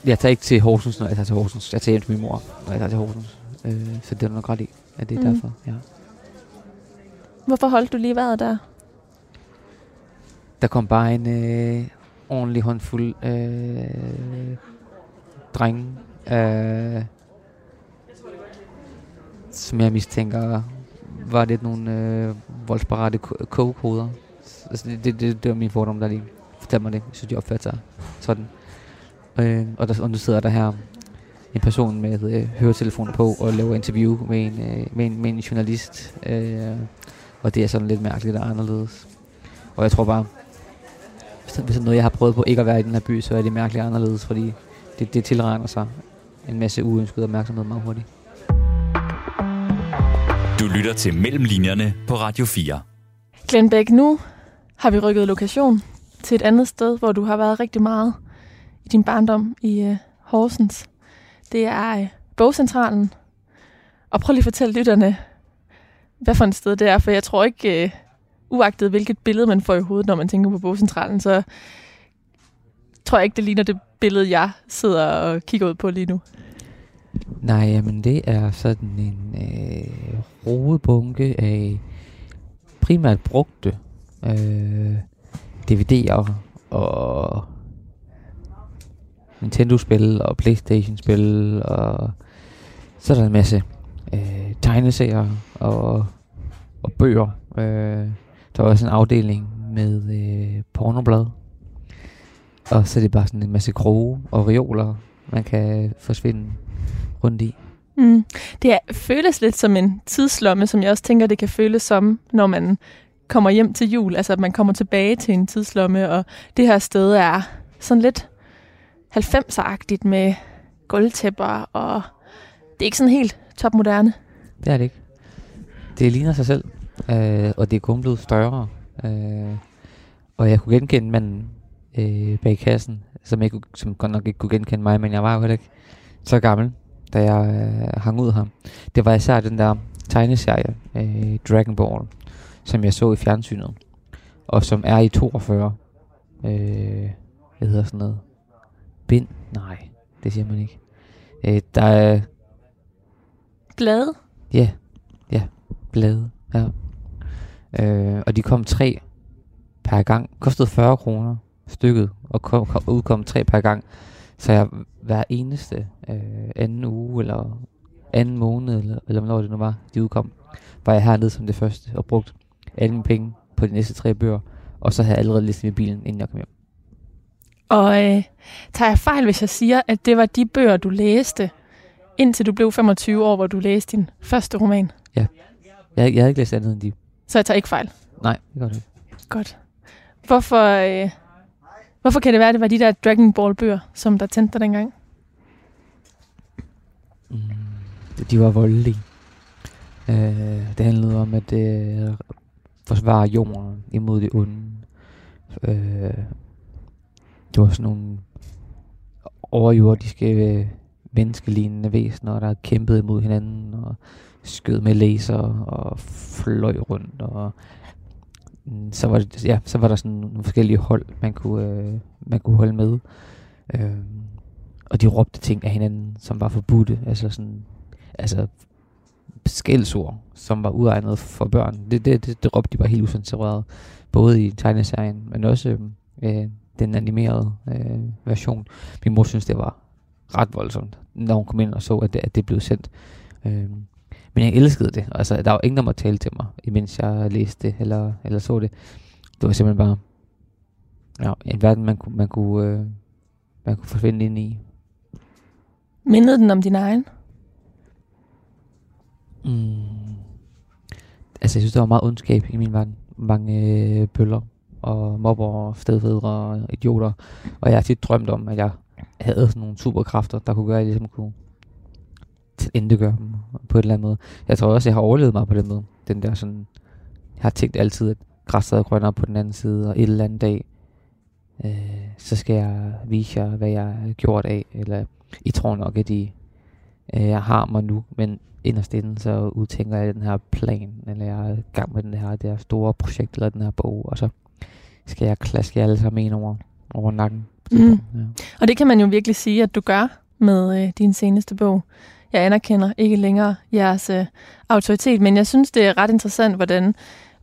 jeg tager ikke til Horsens, når jeg tager til Horsens. Jeg tager hjem til min mor, når jeg tager til Horsens. Øh, så det er nok ret i, at det er Mm. derfor, ja. Hvorfor holdt du lige vejret der? Der kom bare en øh, ordentlig håndfuld øh, drenge, øh, som jeg mistænker var lidt nogle øh, voldsparate ko- kogekoder. Altså, det, det, det, det var min fordom, der lige fortalte mig det. Jeg synes, de opførte sig sådan. Øh, og, der, og nu sidder der her en person med øh, høretelefoner på og laver interview med en, øh, med en, med en journalist. Øh, og det er sådan lidt mærkeligt og anderledes. Og jeg tror bare, hvis det, hvis det er noget, jeg har prøvet på ikke at være i den her by, så er det mærkeligt anderledes, fordi det, det tilregner sig en masse uønsket opmærksomhed meget hurtigt. Du lytter til Mellemlinjerne på Radio 4. Glenn Bæk, nu har vi rykket lokation til et andet sted, hvor du har været rigtig meget i din barndom i øh, Horsens. Det er øh, Bogcentralen. Og prøv lige at fortælle lytterne, hvad for et sted det er, for jeg tror ikke, øh, uagtet hvilket billede man får i hovedet, når man tænker på Bogcentralen, så tror jeg ikke, det ligner det billede, jeg sidder og kigger ud på lige nu. Nej, men det er sådan en øh, rodebunke af primært brugte øh, DVD'er og Nintendo-spil og Playstation-spil og så er der en masse øh, tegneserier og, og bøger. Øh, der er også en afdeling med øh, pornoblad. Og så er det bare sådan en masse kroge og reoler, man kan forsvinde rundt i. Mm. Det er, føles lidt som en tidslomme, som jeg også tænker, det kan føles som, når man kommer hjem til jul. Altså, at man kommer tilbage til en tidslomme, og det her sted er sådan lidt 90'er-agtigt med gulvtæpper, og det er ikke sådan helt topmoderne. Det er det ikke. Det ligner sig selv, øh, og det er kun blevet større. Øh, og jeg kunne genkende manden øh, bag kassen, som, ikke, som godt nok ikke kunne genkende mig, men jeg var jo heller ikke så gammel, da jeg øh, hang ud ham. Det var især den der tegneserie, øh, Dragon Ball, som jeg så i fjernsynet, og som er i 42. Øh, hvad hedder sådan noget? Bind? Nej, det siger man ikke. Øh, der er Glade? Ja, ja, blade, ja. Øh, og de kom tre per gang. Kostede 40 kroner stykket, og kom, kom, udkom tre per gang. Så jeg hver eneste øh, anden uge, eller anden måned, eller, eller hvornår det nu var, de udkom, var jeg hernede som det første, og brugt alle mine penge på de næste tre bøger. Og så havde jeg allerede læst i bilen, inden jeg kom hjem. Og øh, tager jeg fejl, hvis jeg siger, at det var de bøger, du læste, indtil du blev 25 år, hvor du læste din første roman? Jeg, jeg havde ikke læst andet end de. Så jeg tager ikke fejl? Nej, det gør det ikke. Godt. Hvorfor, øh, hvorfor kan det være, at det var de der Dragon Ball-bøger, som der tændte dig dengang? Mm, de var voldelige. Øh, det handlede om at øh, forsvare jorden imod det onde. Øh, det var sådan nogle overjordiske øh, menneskelignende væsener, der kæmpede imod hinanden og skød med laser og fløj rundt og mm, så var, det, ja, så var der sådan nogle forskellige hold, man kunne, øh, man kunne holde med. Øh, og de råbte ting af hinanden, som var forbudte. Altså sådan, altså skældsord, som var uegnet for børn. Det, det, det, det råbte de bare helt usensureret. Både i tegneserien, men også øhm, øh, den animerede øh, version. Min mor synes, det var ret voldsomt, når hun kom ind og så, at det, at det blev sendt. Øh, men jeg elskede det. Altså, der var ingen, der måtte tale til mig, imens jeg læste det, eller, eller så det. Det var simpelthen bare ja, en verden, man kunne, man kunne, øh, man kunne forsvinde ind i. Mindede den om din egen? Mm. Altså, jeg synes, der var meget ondskab i min verden. Mange øh, bøller og mobber og stedfædre og idioter. Og jeg har tit drømt om, at jeg havde sådan nogle superkræfter, der kunne gøre, at jeg ligesom kunne tilindegøre dem på et eller andet måde. Jeg tror også, jeg har overlevet mig på den måde. Den der sådan, jeg har tænkt altid, at græsset er grønnere på den anden side, og et eller andet dag, øh, så skal jeg vise jer, hvad jeg har gjort af, eller I tror nok, at I øh, har mig nu, men inderst inden, så udtænker jeg den her plan, eller jeg er i gang med den her, det her store projekt, eller den her bog, og så skal jeg klaske jer alle sammen en over, over nakken. Mm. Ja. Og det kan man jo virkelig sige, at du gør med øh, din seneste bog. Jeg anerkender ikke længere jeres øh, autoritet, men jeg synes, det er ret interessant, hvordan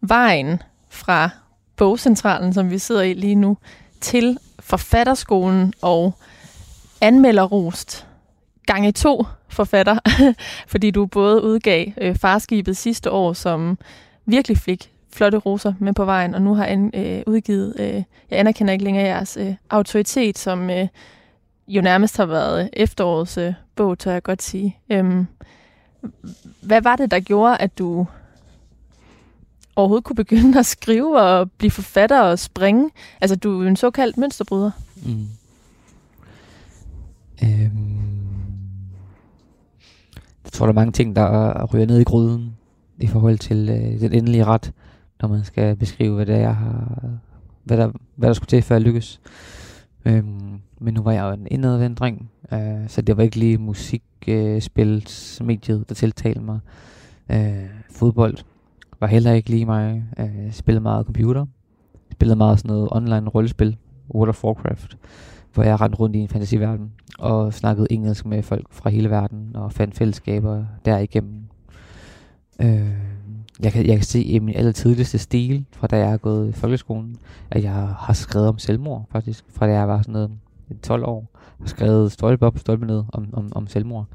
vejen fra bogcentralen, som vi sidder i lige nu, til forfatterskolen og anmelderrost gange to forfatter, [laughs] fordi du både udgav øh, Farskibet sidste år, som virkelig fik flotte roser med på vejen, og nu har an, øh, udgivet, øh, jeg anerkender ikke længere jeres øh, autoritet, som øh, jo nærmest har været efterårets øh, bog, tør jeg godt sige. Øhm, hvad var det, der gjorde, at du overhovedet kunne begynde at skrive og blive forfatter og springe? Altså, du er en såkaldt mønsterbryder. Mm. Øhm. Jeg tror, der er mange ting, der ryger ned i gryden i forhold til øh, den endelige ret, når man skal beskrive, hvad det er, jeg har hvad der, hvad der skulle til, før jeg lykkes. Øhm, men nu var jeg jo en indadvendt dreng, øh, så det var ikke lige musikspilsmediet, øh, der tiltalte mig. Øh, fodbold var heller ikke lige mig. Øh, spillede meget computer. Spillede meget sådan noget online rollespil, World of Warcraft, hvor jeg rendte rundt i en fantasiverden og snakkede engelsk med folk fra hele verden og fandt fællesskaber derigennem. Øh, jeg, kan, jeg kan se i min aller tidligste stil, fra da jeg er gået i folkeskolen, at jeg har skrevet om selvmord, faktisk, fra da jeg var sådan noget 12 år. Har skrevet stolpe op, stolpe ned om, om, om selvmord.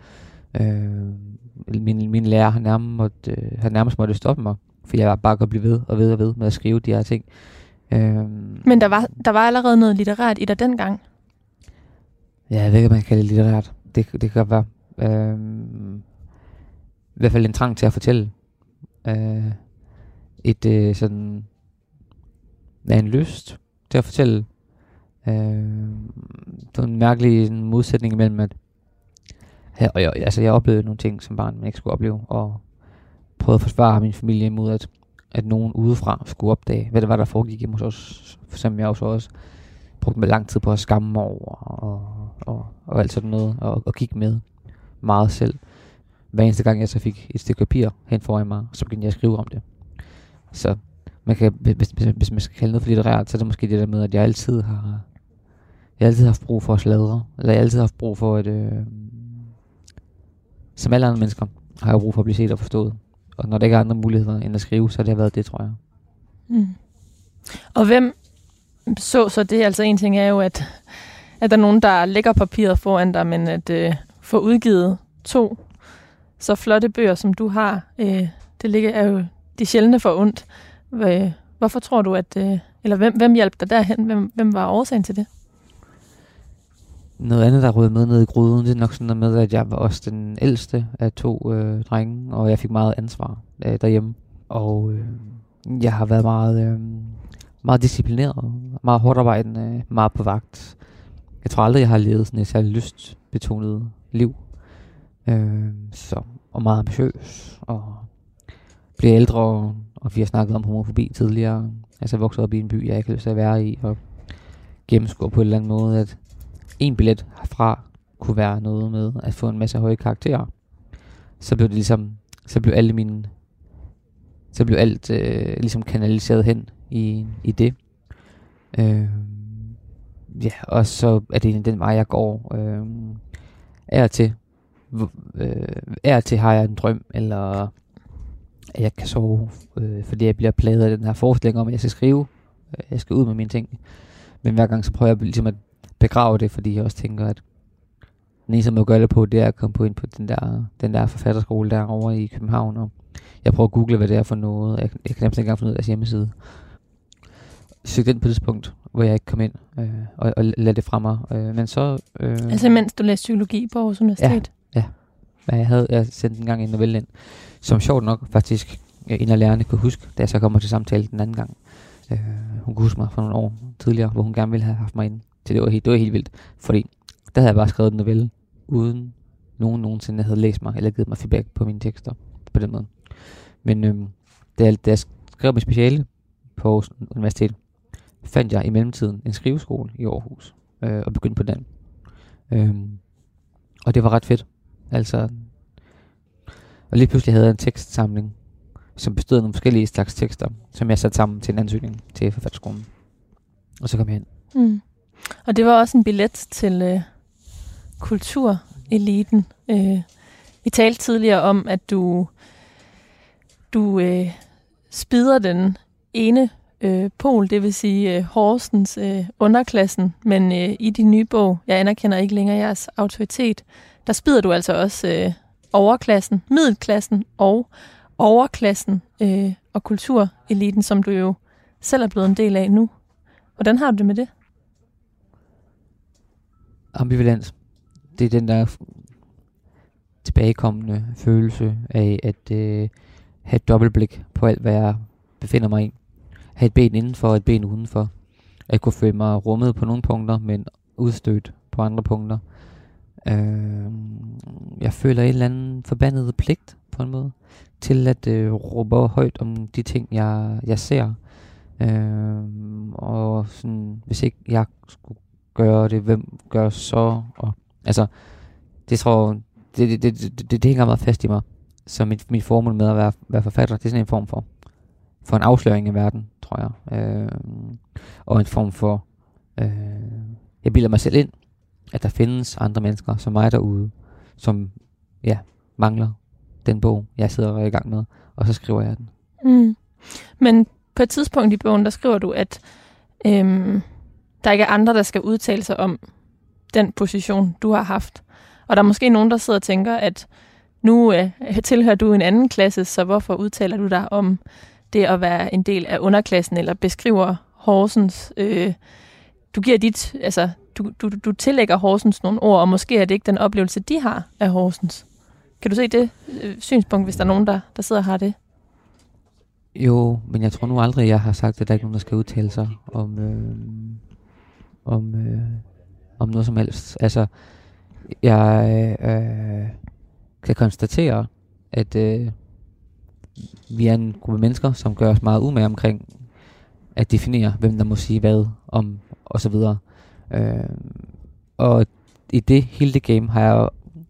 Øh, min, min lærer har nærmest, måtte, øh, har nærmest måtte stoppe mig, for jeg var bare godt blive ved og ved og ved med at skrive de her ting. Øh, Men der var, der var allerede noget litterært i dig dengang? Ja, jeg ved ikke, om man kan kalde det litterært. Det, det kan være. Øh, I hvert fald en trang til at fortælle. Øh, et øh, sådan... Ja, en lyst til at fortælle. Øh, det var en mærkelig modsætning imellem, at Ja, og jeg, altså, jeg oplevede nogle ting som barn, man ikke skulle opleve, og prøvede at forsvare min familie imod, at, at nogen udefra skulle opdage, hvad det var, der foregik hjemme hos os, for eksempel jeg også, også brugte mig lang tid på at skamme mig over, og, og, og alt sådan noget, og, og kigge med meget selv. Hver eneste gang, jeg så fik et stykke papir hen foran mig, så begyndte jeg at skrive om det. Så man kan, hvis, hvis, hvis man skal kalde noget for litterært, så er det måske det der med, at jeg altid har, jeg altid har haft brug for at sladre, eller jeg altid har haft brug for at, øh, som alle andre mennesker, har jeg brug for at blive set og forstået. Og når der ikke er andre muligheder end at skrive, så har det været det, tror jeg. Mm. Og hvem så så det? Altså en ting er jo, at, at der er nogen, der lægger papiret foran dig, men at øh, få udgivet to så flotte bøger, som du har, øh, det ligger, er jo de sjældne for ondt. Hvorfor tror du, at... Øh, eller hvem, hvem hjalp dig derhen? Hvem, hvem var årsagen til det? Noget andet, der rød med ned i gryden, det er nok sådan noget med, at jeg var også den ældste af to øh, drenge, og jeg fik meget ansvar øh, derhjemme. Og øh, jeg har været meget, øh, meget disciplineret, meget hårdt arbejdende, meget på vagt. Jeg tror aldrig, jeg har levet sådan et særligt lystbetonet liv. Øh, så, og meget ambitiøs, og bliver ældre, og vi har snakket om homofobi tidligere. Altså jeg voksede op i en by, jeg ikke har lyst til at være i, og gennemskue på en eller anden måde, at en billet herfra kunne være noget med at få en masse høje karakterer. Så blev det ligesom, så blev alle mine, så blev alt øh, ligesom kanaliseret hen i, i det. Øh, ja, og så er det den vej, jeg går. Øhm, øh, er til, øh, er til har jeg en drøm, eller at jeg kan sove, øh, fordi jeg bliver pladet af den her forestilling om, at jeg skal skrive, øh, jeg skal ud med mine ting. Men hver gang så prøver jeg ligesom at begrave det, fordi jeg også tænker, at den eneste måde at gøre det på, det er at komme på ind på den der, den der forfatterskole derovre i København, og jeg prøver at google, hvad det er for noget. Jeg, jeg kan nemlig ikke engang finde ud af deres hjemmeside. Søgte ind på det tidspunkt, hvor jeg ikke kom ind, øh, og, og lade det fra mig. Øh, men så... Øh, altså mens du læste psykologi på Aarhus Universitet? Ja, ja. Jeg havde jeg sendt en gang en novelle ind, som sjovt nok faktisk en af lærerne kunne huske, da jeg så kommer til samtale den anden gang. Øh, hun kunne huske mig for nogle år tidligere, hvor hun gerne ville have haft mig ind. Så det var helt, det var helt vildt, fordi der havde jeg bare skrevet en novelle, uden nogen nogensinde havde læst mig, eller givet mig feedback på mine tekster på den måde. Men øhm, da, jeg, da jeg skrev mit speciale på Aarhus Universitet, fandt jeg i mellemtiden en skriveskole i Aarhus, øh, og begyndte på den. Øhm, og det var ret fedt. Altså, og lige pludselig havde jeg en tekstsamling, som bestod af nogle forskellige slags tekster, som jeg satte sammen til en ansøgning til forfatterskolen. Og så kom jeg ind. Mm. Og det var også en billet til øh, kultureliten. Øh, vi talte tidligere om, at du, du øh, spider den ene øh, pol, det vil sige øh, Horsens øh, underklassen, men øh, i din nye bog, jeg anerkender ikke længere jeres autoritet, der spider du altså også øh, overklassen, middelklassen og overklassen øh, og kultureliten, som du jo selv er blevet en del af nu. Hvordan har du det med det? ambivalens. Det er den der tilbagekommende følelse af at øh, have et dobbeltblik på alt, hvad jeg befinder mig i. Have et ben indenfor og et ben udenfor. At kunne føle mig rummet på nogle punkter, men udstødt på andre punkter. Øh, jeg føler en eller anden forbandet pligt på en måde til at øh, råbe højt om de ting, jeg, jeg ser. Øh, og sådan, hvis ikke jeg skulle gøre det, hvem gør så? Og, altså, det tror det, det, det, det, det, det hænger meget fast i mig. Så mit, mit formål med at være, være forfatter, det er sådan en form for, for en afsløring af verden, tror jeg. Øh, og en form for, øh, jeg bilder mig selv ind, at der findes andre mennesker som mig derude, som ja, mangler den bog, jeg sidder i gang med, og så skriver jeg den. Mm. Men på et tidspunkt i bogen, der skriver du, at øhm, der ikke er andre, der skal udtale sig om den position, du har haft. Og der er måske nogen, der sidder og tænker, at nu øh, tilhører du en anden klasse, så hvorfor udtaler du dig om det at være en del af underklassen, eller beskriver Horsens... Øh, du giver dit, altså, du, du, du tillægger Horsens nogle ord, og måske er det ikke den oplevelse, de har af Horsens. Kan du se det øh, synspunkt, hvis der er nogen, der, der sidder og har det? Jo, men jeg tror nu aldrig, jeg har sagt, at der er ikke nogen, der skal udtale sig om, øh, om, øh, om noget som helst. Altså, jeg øh, kan konstatere, at øh, vi er en gruppe mennesker, som gør os meget umage omkring at definere, hvem der må sige hvad om, og så videre. Øh, og i det hele det game har jeg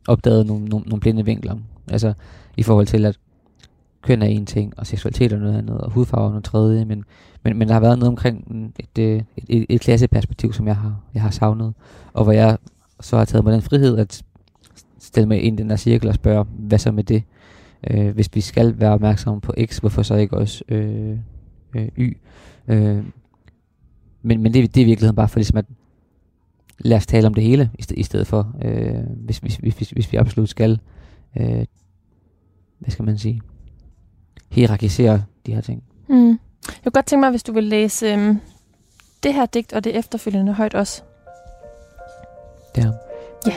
opdaget nogle, nogle, nogle blinde vinkler. Altså i forhold til, at køn er en ting, og seksualitet er noget andet, og hudfarve er noget tredje, men, men, men der har været noget omkring et, øh, et, et, et klasseperspektiv, som jeg har, jeg har savnet, og hvor jeg så har taget mig den frihed at stille mig ind i den her cirkel og spørge, hvad så med det? Øh, hvis vi skal være opmærksomme på X, hvorfor så ikke også øh, øh, Y? Øh, men, men det, det er i virkeligheden bare for ligesom at lad os tale om det hele, i, sted, i stedet for, øh, hvis, hvis, hvis, hvis, hvis vi absolut skal, øh, hvad skal man sige, hierarkisere de her ting. Mm. Jeg kunne godt tænke mig, hvis du vil læse øh, det her digt og det efterfølgende højt også. Ja. Ja.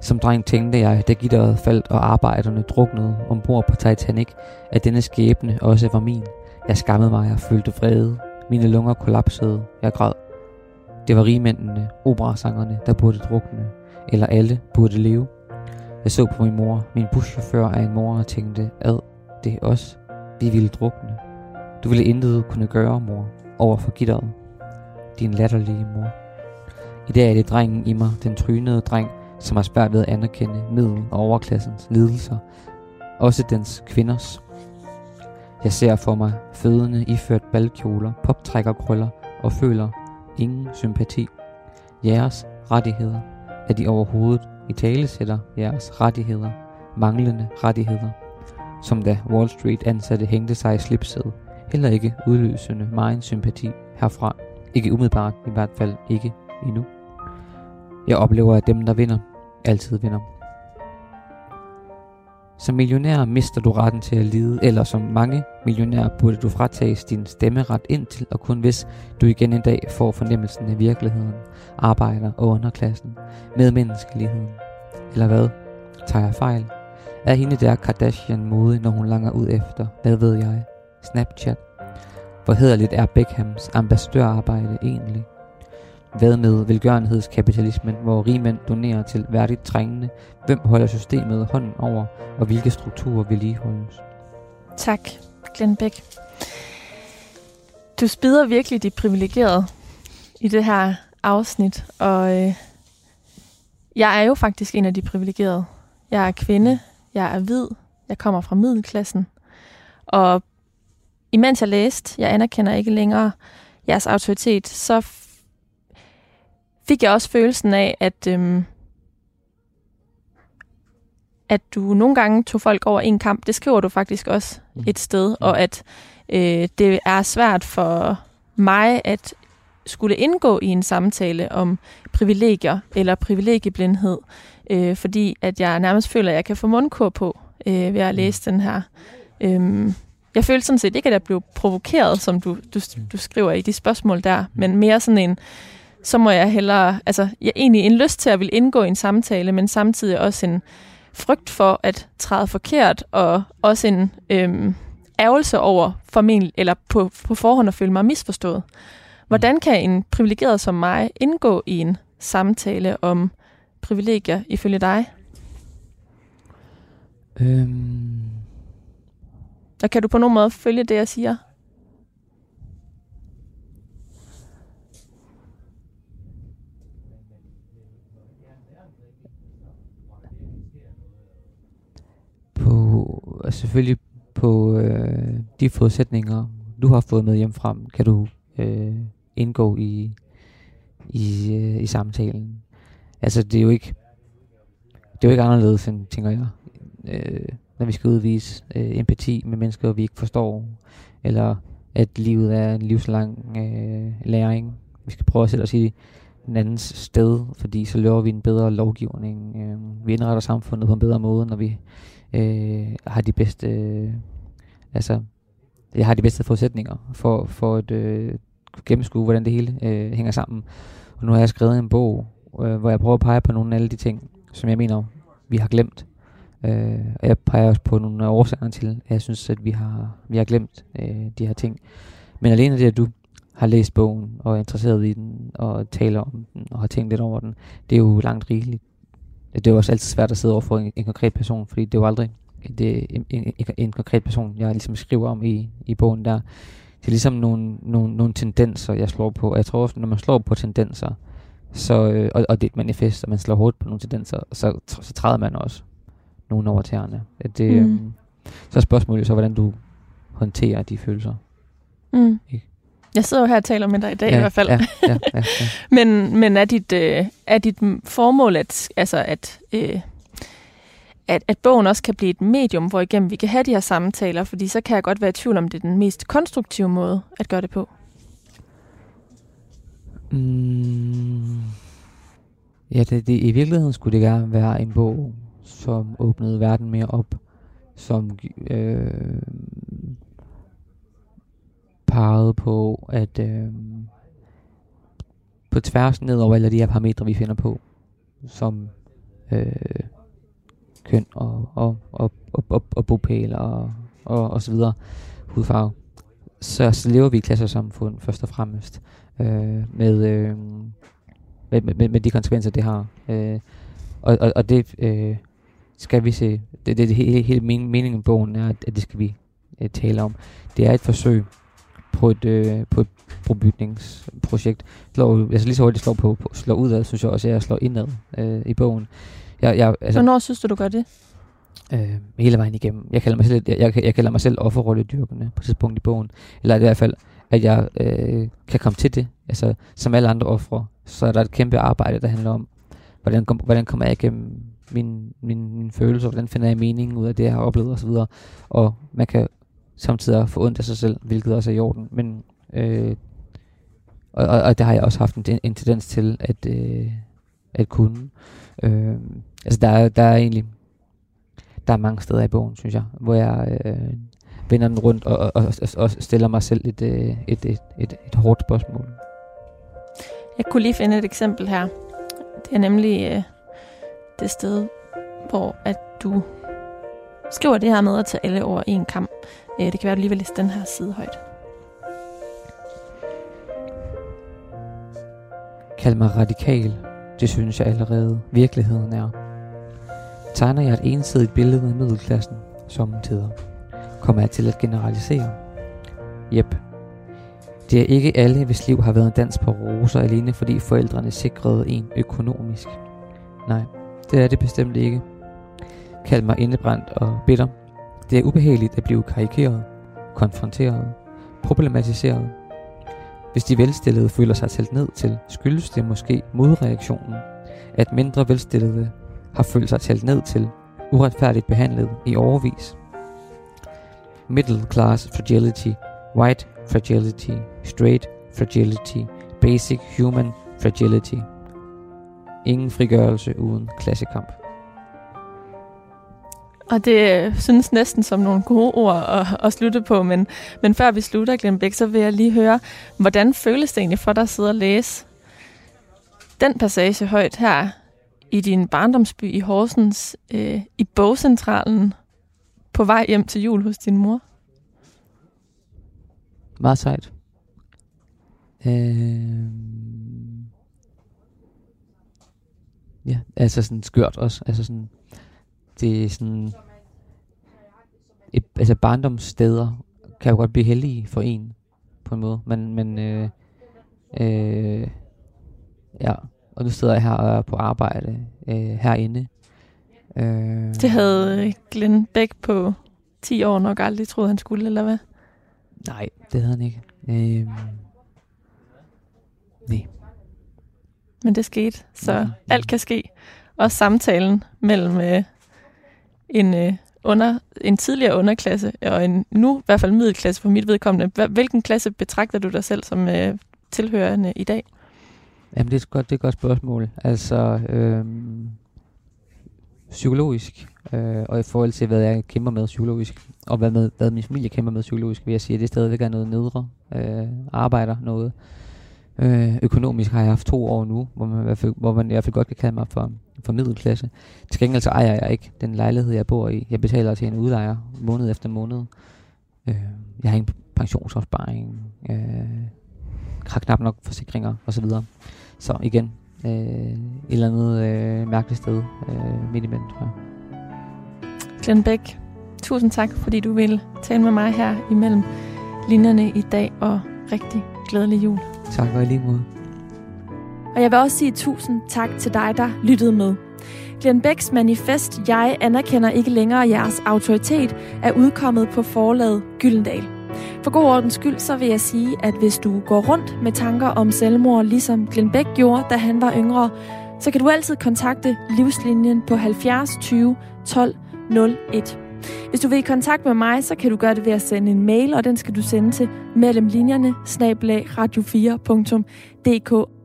Som dreng tænkte jeg, da gitteret faldt og arbejderne druknede ombord på Titanic, at denne skæbne også var min. Jeg skammede mig og følte vrede. Mine lunger kollapsede. Jeg græd. Det var rigmændene, operasangerne, der burde drukne. Eller alle burde leve. Jeg så på min mor, min buschauffør af en mor, og tænkte, ad, det er os. Vi ville drukne. Du ville intet kunne gøre, mor, over for gitteret. Din latterlige mor. I dag er det drengen i mig, den trynede dreng, som har svært ved at anerkende middel- og overklassens lidelser, også dens kvinders. Jeg ser for mig fødende iført balkjoler, poptrækkerkrøller og føler ingen sympati. Jeres rettigheder, er de overhovedet i talesætter jeres rettigheder, manglende rettigheder, som da Wall Street ansatte hængte sig i slipset, heller ikke udløsende meget sympati herfra. Ikke umiddelbart, i hvert fald ikke endnu. Jeg oplever, at dem, der vinder, altid vinder. Som millionær mister du retten til at lide, eller som mange millionærer burde du fratages din stemmeret indtil, og kun hvis du igen en dag får fornemmelsen af virkeligheden, arbejder og underklassen, med menneskeligheden. Eller hvad? Tager jeg fejl? Er hende der Kardashian modig, når hun langer ud efter, hvad ved jeg? Snapchat? Hvor hederligt er Beckhams ambassadørarbejde egentlig? Hvad med velgørenhedskapitalismen, hvor rigmænd donerer til værdigt trængende? Hvem holder systemet hånden over, og hvilke strukturer vedligeholdes? Tak, Glenn Beck. Du spider virkelig de privilegerede i det her afsnit, og øh, jeg er jo faktisk en af de privilegerede. Jeg er kvinde, jeg er hvid, jeg kommer fra middelklassen, og imens jeg læste, jeg anerkender ikke længere jeres autoritet, så fik jeg også følelsen af, at, øhm, at du nogle gange tog folk over en kamp. Det skriver du faktisk også Mm. et sted, og at øh, det er svært for mig at skulle indgå i en samtale om privilegier eller privilegieblindhed, øh, fordi at jeg nærmest føler, at jeg kan få mundkur på øh, ved at læse den her. Øhm, jeg følte sådan set ikke, at jeg blev provokeret, som du, du, du skriver i de spørgsmål der, men mere sådan en, så må jeg hellere, altså jeg har egentlig en lyst til at vil indgå i en samtale, men samtidig også en frygt for at træde forkert, og også en øhm, ærgelse over formentlig, eller på, på forhånd at føle mig misforstået. Hvordan kan en privilegeret som mig indgå i en samtale om privilegier ifølge dig? Øhm, Og kan du på nogen måde følge det, jeg siger? Og selvfølgelig på øh, de forudsætninger, du har fået med hjem frem, kan du øh, indgå i, i, øh, i samtalen. Altså det er jo ikke det er jo ikke anderledes end, tænker jeg, øh, når vi skal udvise øh, empati med mennesker, vi ikke forstår, eller at livet er en livslang øh, læring. Vi skal prøve at sætte os i en andens sted, fordi så laver vi en bedre lovgivning. Øh, vi indretter samfundet på en bedre måde, når vi øh, har de bedste, øh, altså, jeg har de bedste forudsætninger for, for at øh, gennemskue, hvordan det hele øh, hænger sammen. Og nu har jeg skrevet en bog, øh, hvor jeg prøver at pege på nogle af alle de ting, som jeg mener, vi har glemt. Øh, og jeg peger også på nogle af årsagerne til, at jeg synes, at vi har, vi har glemt øh, de her ting. Men alene det, at du har læst bogen og er interesseret i den og taler om den og har tænkt lidt over den, det er jo langt rigeligt. Det er jo også altid svært at sidde over for en, en konkret person, fordi det er jo aldrig det, en, en, en, konkret person, jeg ligesom skriver om i, i bogen der. Det er ligesom nogle, nogle, nogle tendenser, jeg slår på. Og jeg tror også, når man slår på tendenser, så, øh, og, og det er et manifest, og man slår hårdt på nogle tendenser, så, så træder man også nogen over tæerne. Det, Mm. øhm, så er spørgsmålet så, hvordan du håndterer de følelser. Mm. Ikke? Jeg sidder jo her og taler med dig i dag ja, i hvert fald. Ja, ja, [laughs] ja, ja. Men, men er, dit, øh, er dit formål, at, altså at, øh, at, at bogen også kan blive et medium, hvor igennem vi kan have de her samtaler? Fordi så kan jeg godt være i tvivl om, det er den mest konstruktive måde at gøre det på. Mm, ja, det, det, i virkeligheden skulle det gerne være en bog, som åbnede verden mere op, som øh, pegede på, at øh, på tværs ned over alle de her parametre, vi finder på, som øh, køn og, og, og, og, og, og bopæl og, og, og så videre, hudfarve, så, så lever vi i klassesamfund først og fremmest øh, med, øh, med, med, med de konsekvenser, det har. Øh, og, og, og det øh, skal vi se, det, det, det hele, hele meningen i bogen er, at, at det skal vi øh, tale om. Det er et forsøg på et, øh, på et brobygningsprojekt. Slår, altså lige så hurtigt slår, på, på, slår ud af, synes jeg også, at jeg slår indad øh, i bogen. Jeg, jeg, altså, Hvornår synes du, du gør det? øh, hele vejen igennem. Jeg kalder mig selv, jeg, jeg, jeg kalder mig selv offerrolledyrkende på et tidspunkt i bogen. Eller i hvert fald, at jeg øh, kan komme til det. Altså, som alle andre ofre, så er der et kæmpe arbejde, der handler om, hvordan, kom, hvordan kommer jeg igennem min, min, mine følelser, hvordan finder jeg meningen ud af det, jeg har oplevet osv. Og man kan samtidig få ondt af sig selv, hvilket også er i orden. Men, øh, og, og, og det har jeg også haft en, en tendens til at, øh, at kunne. Øh, altså, der er, der er egentlig der er mange steder i bogen, synes jeg, hvor jeg øh, vender den rundt og, og, og, og stiller mig selv et, øh, et, et, et, et hårdt spørgsmål. Jeg kunne lige finde et eksempel her. Det er nemlig øh, det sted, hvor at du skriver det her med at tage alle over en kamp. Øh, det kan være, at du lige vil læse den her side højt. Kald mig radikal. Det synes jeg allerede virkeligheden er. Tegner jeg et ensidigt billede af middelklassen, som tider, kommer jeg til at generalisere. Jep. Det er ikke alle, hvis liv har været en dans på roser alene, fordi forældrene sikrede en økonomisk. Nej, det er det bestemt ikke. Kald mig indebrændt og bitter. Det er ubehageligt at blive karikeret, konfronteret, problematiseret. Hvis de velstillede føler sig talt ned til, skyldes det måske modreaktionen, at mindre velstillede har følt sig talt ned til, uretfærdigt behandlet i overvis. Middle class fragility, white fragility, straight fragility, basic human fragility. Ingen frigørelse uden klassekamp. Og det øh, synes næsten som nogle gode ord at, at slutte på, men, men før vi slutter, Glenn Bæk, så vil jeg lige høre, hvordan føles det egentlig for dig at sidde og læse den passage højt her i din barndomsby i Horsens, øh, i bogcentralen, på vej hjem til jul hos din mor? Meget sejt. Øh... Ja, altså sådan skørt også. Altså sådan, det er sådan, et, altså barndomssteder kan jo godt blive heldige for en, på en måde. Men, men øh, øh, ja, og nu sidder jeg her og er på arbejde øh, herinde. Øh, det havde Glenn Beck på 10 år nok aldrig troet, han skulle, eller hvad? Nej, det havde han ikke. Øh, nej. Men det skete, så mm. alt kan ske. Og samtalen mellem øh, en, øh, under, en tidligere underklasse og en nu i hvert fald middelklasse for mit vedkommende. Hvilken klasse betragter du dig selv som øh, tilhørende i dag? Jamen, det er et godt, det er et godt spørgsmål. Altså, øh, psykologisk, øh, og i forhold til, hvad jeg kæmper med psykologisk, og hvad, med, hvad min familie kæmper med psykologisk, vil jeg sige, at det stadigvæk er noget nedre øh, arbejder, noget øh, økonomisk har jeg haft to år nu, hvor man, i hvert fald, hvor man i hvert fald godt kan kalde mig for, for middelklasse. Til gengæld så ejer jeg ikke den lejlighed, jeg bor i. Jeg betaler til en udlejer måned efter måned. Øh, jeg har ingen pensionsopsparing, øh, har knap nok forsikringer osv. Så, så igen, øh, et eller andet øh, mærkeligt sted øh, midt imellem, tror jeg. Glenn Bæk, tusind tak, fordi du vil tale med mig her imellem linjerne i dag, og rigtig glædelig jul. Tak og i lige måde. Og jeg vil også sige tusind tak til dig, der lyttede med. Glenn Becks manifest, Jeg anerkender ikke længere jeres autoritet, er udkommet på forlaget Gyldendal. For god ordens skyld, så vil jeg sige, at hvis du går rundt med tanker om selvmord, ligesom Glenn Beck gjorde, da han var yngre, så kan du altid kontakte Livslinjen på 70 20 12 01. Hvis du vil i kontakt med mig, så kan du gøre det ved at sende en mail, og den skal du sende til mellemlinjerne radio4.dk.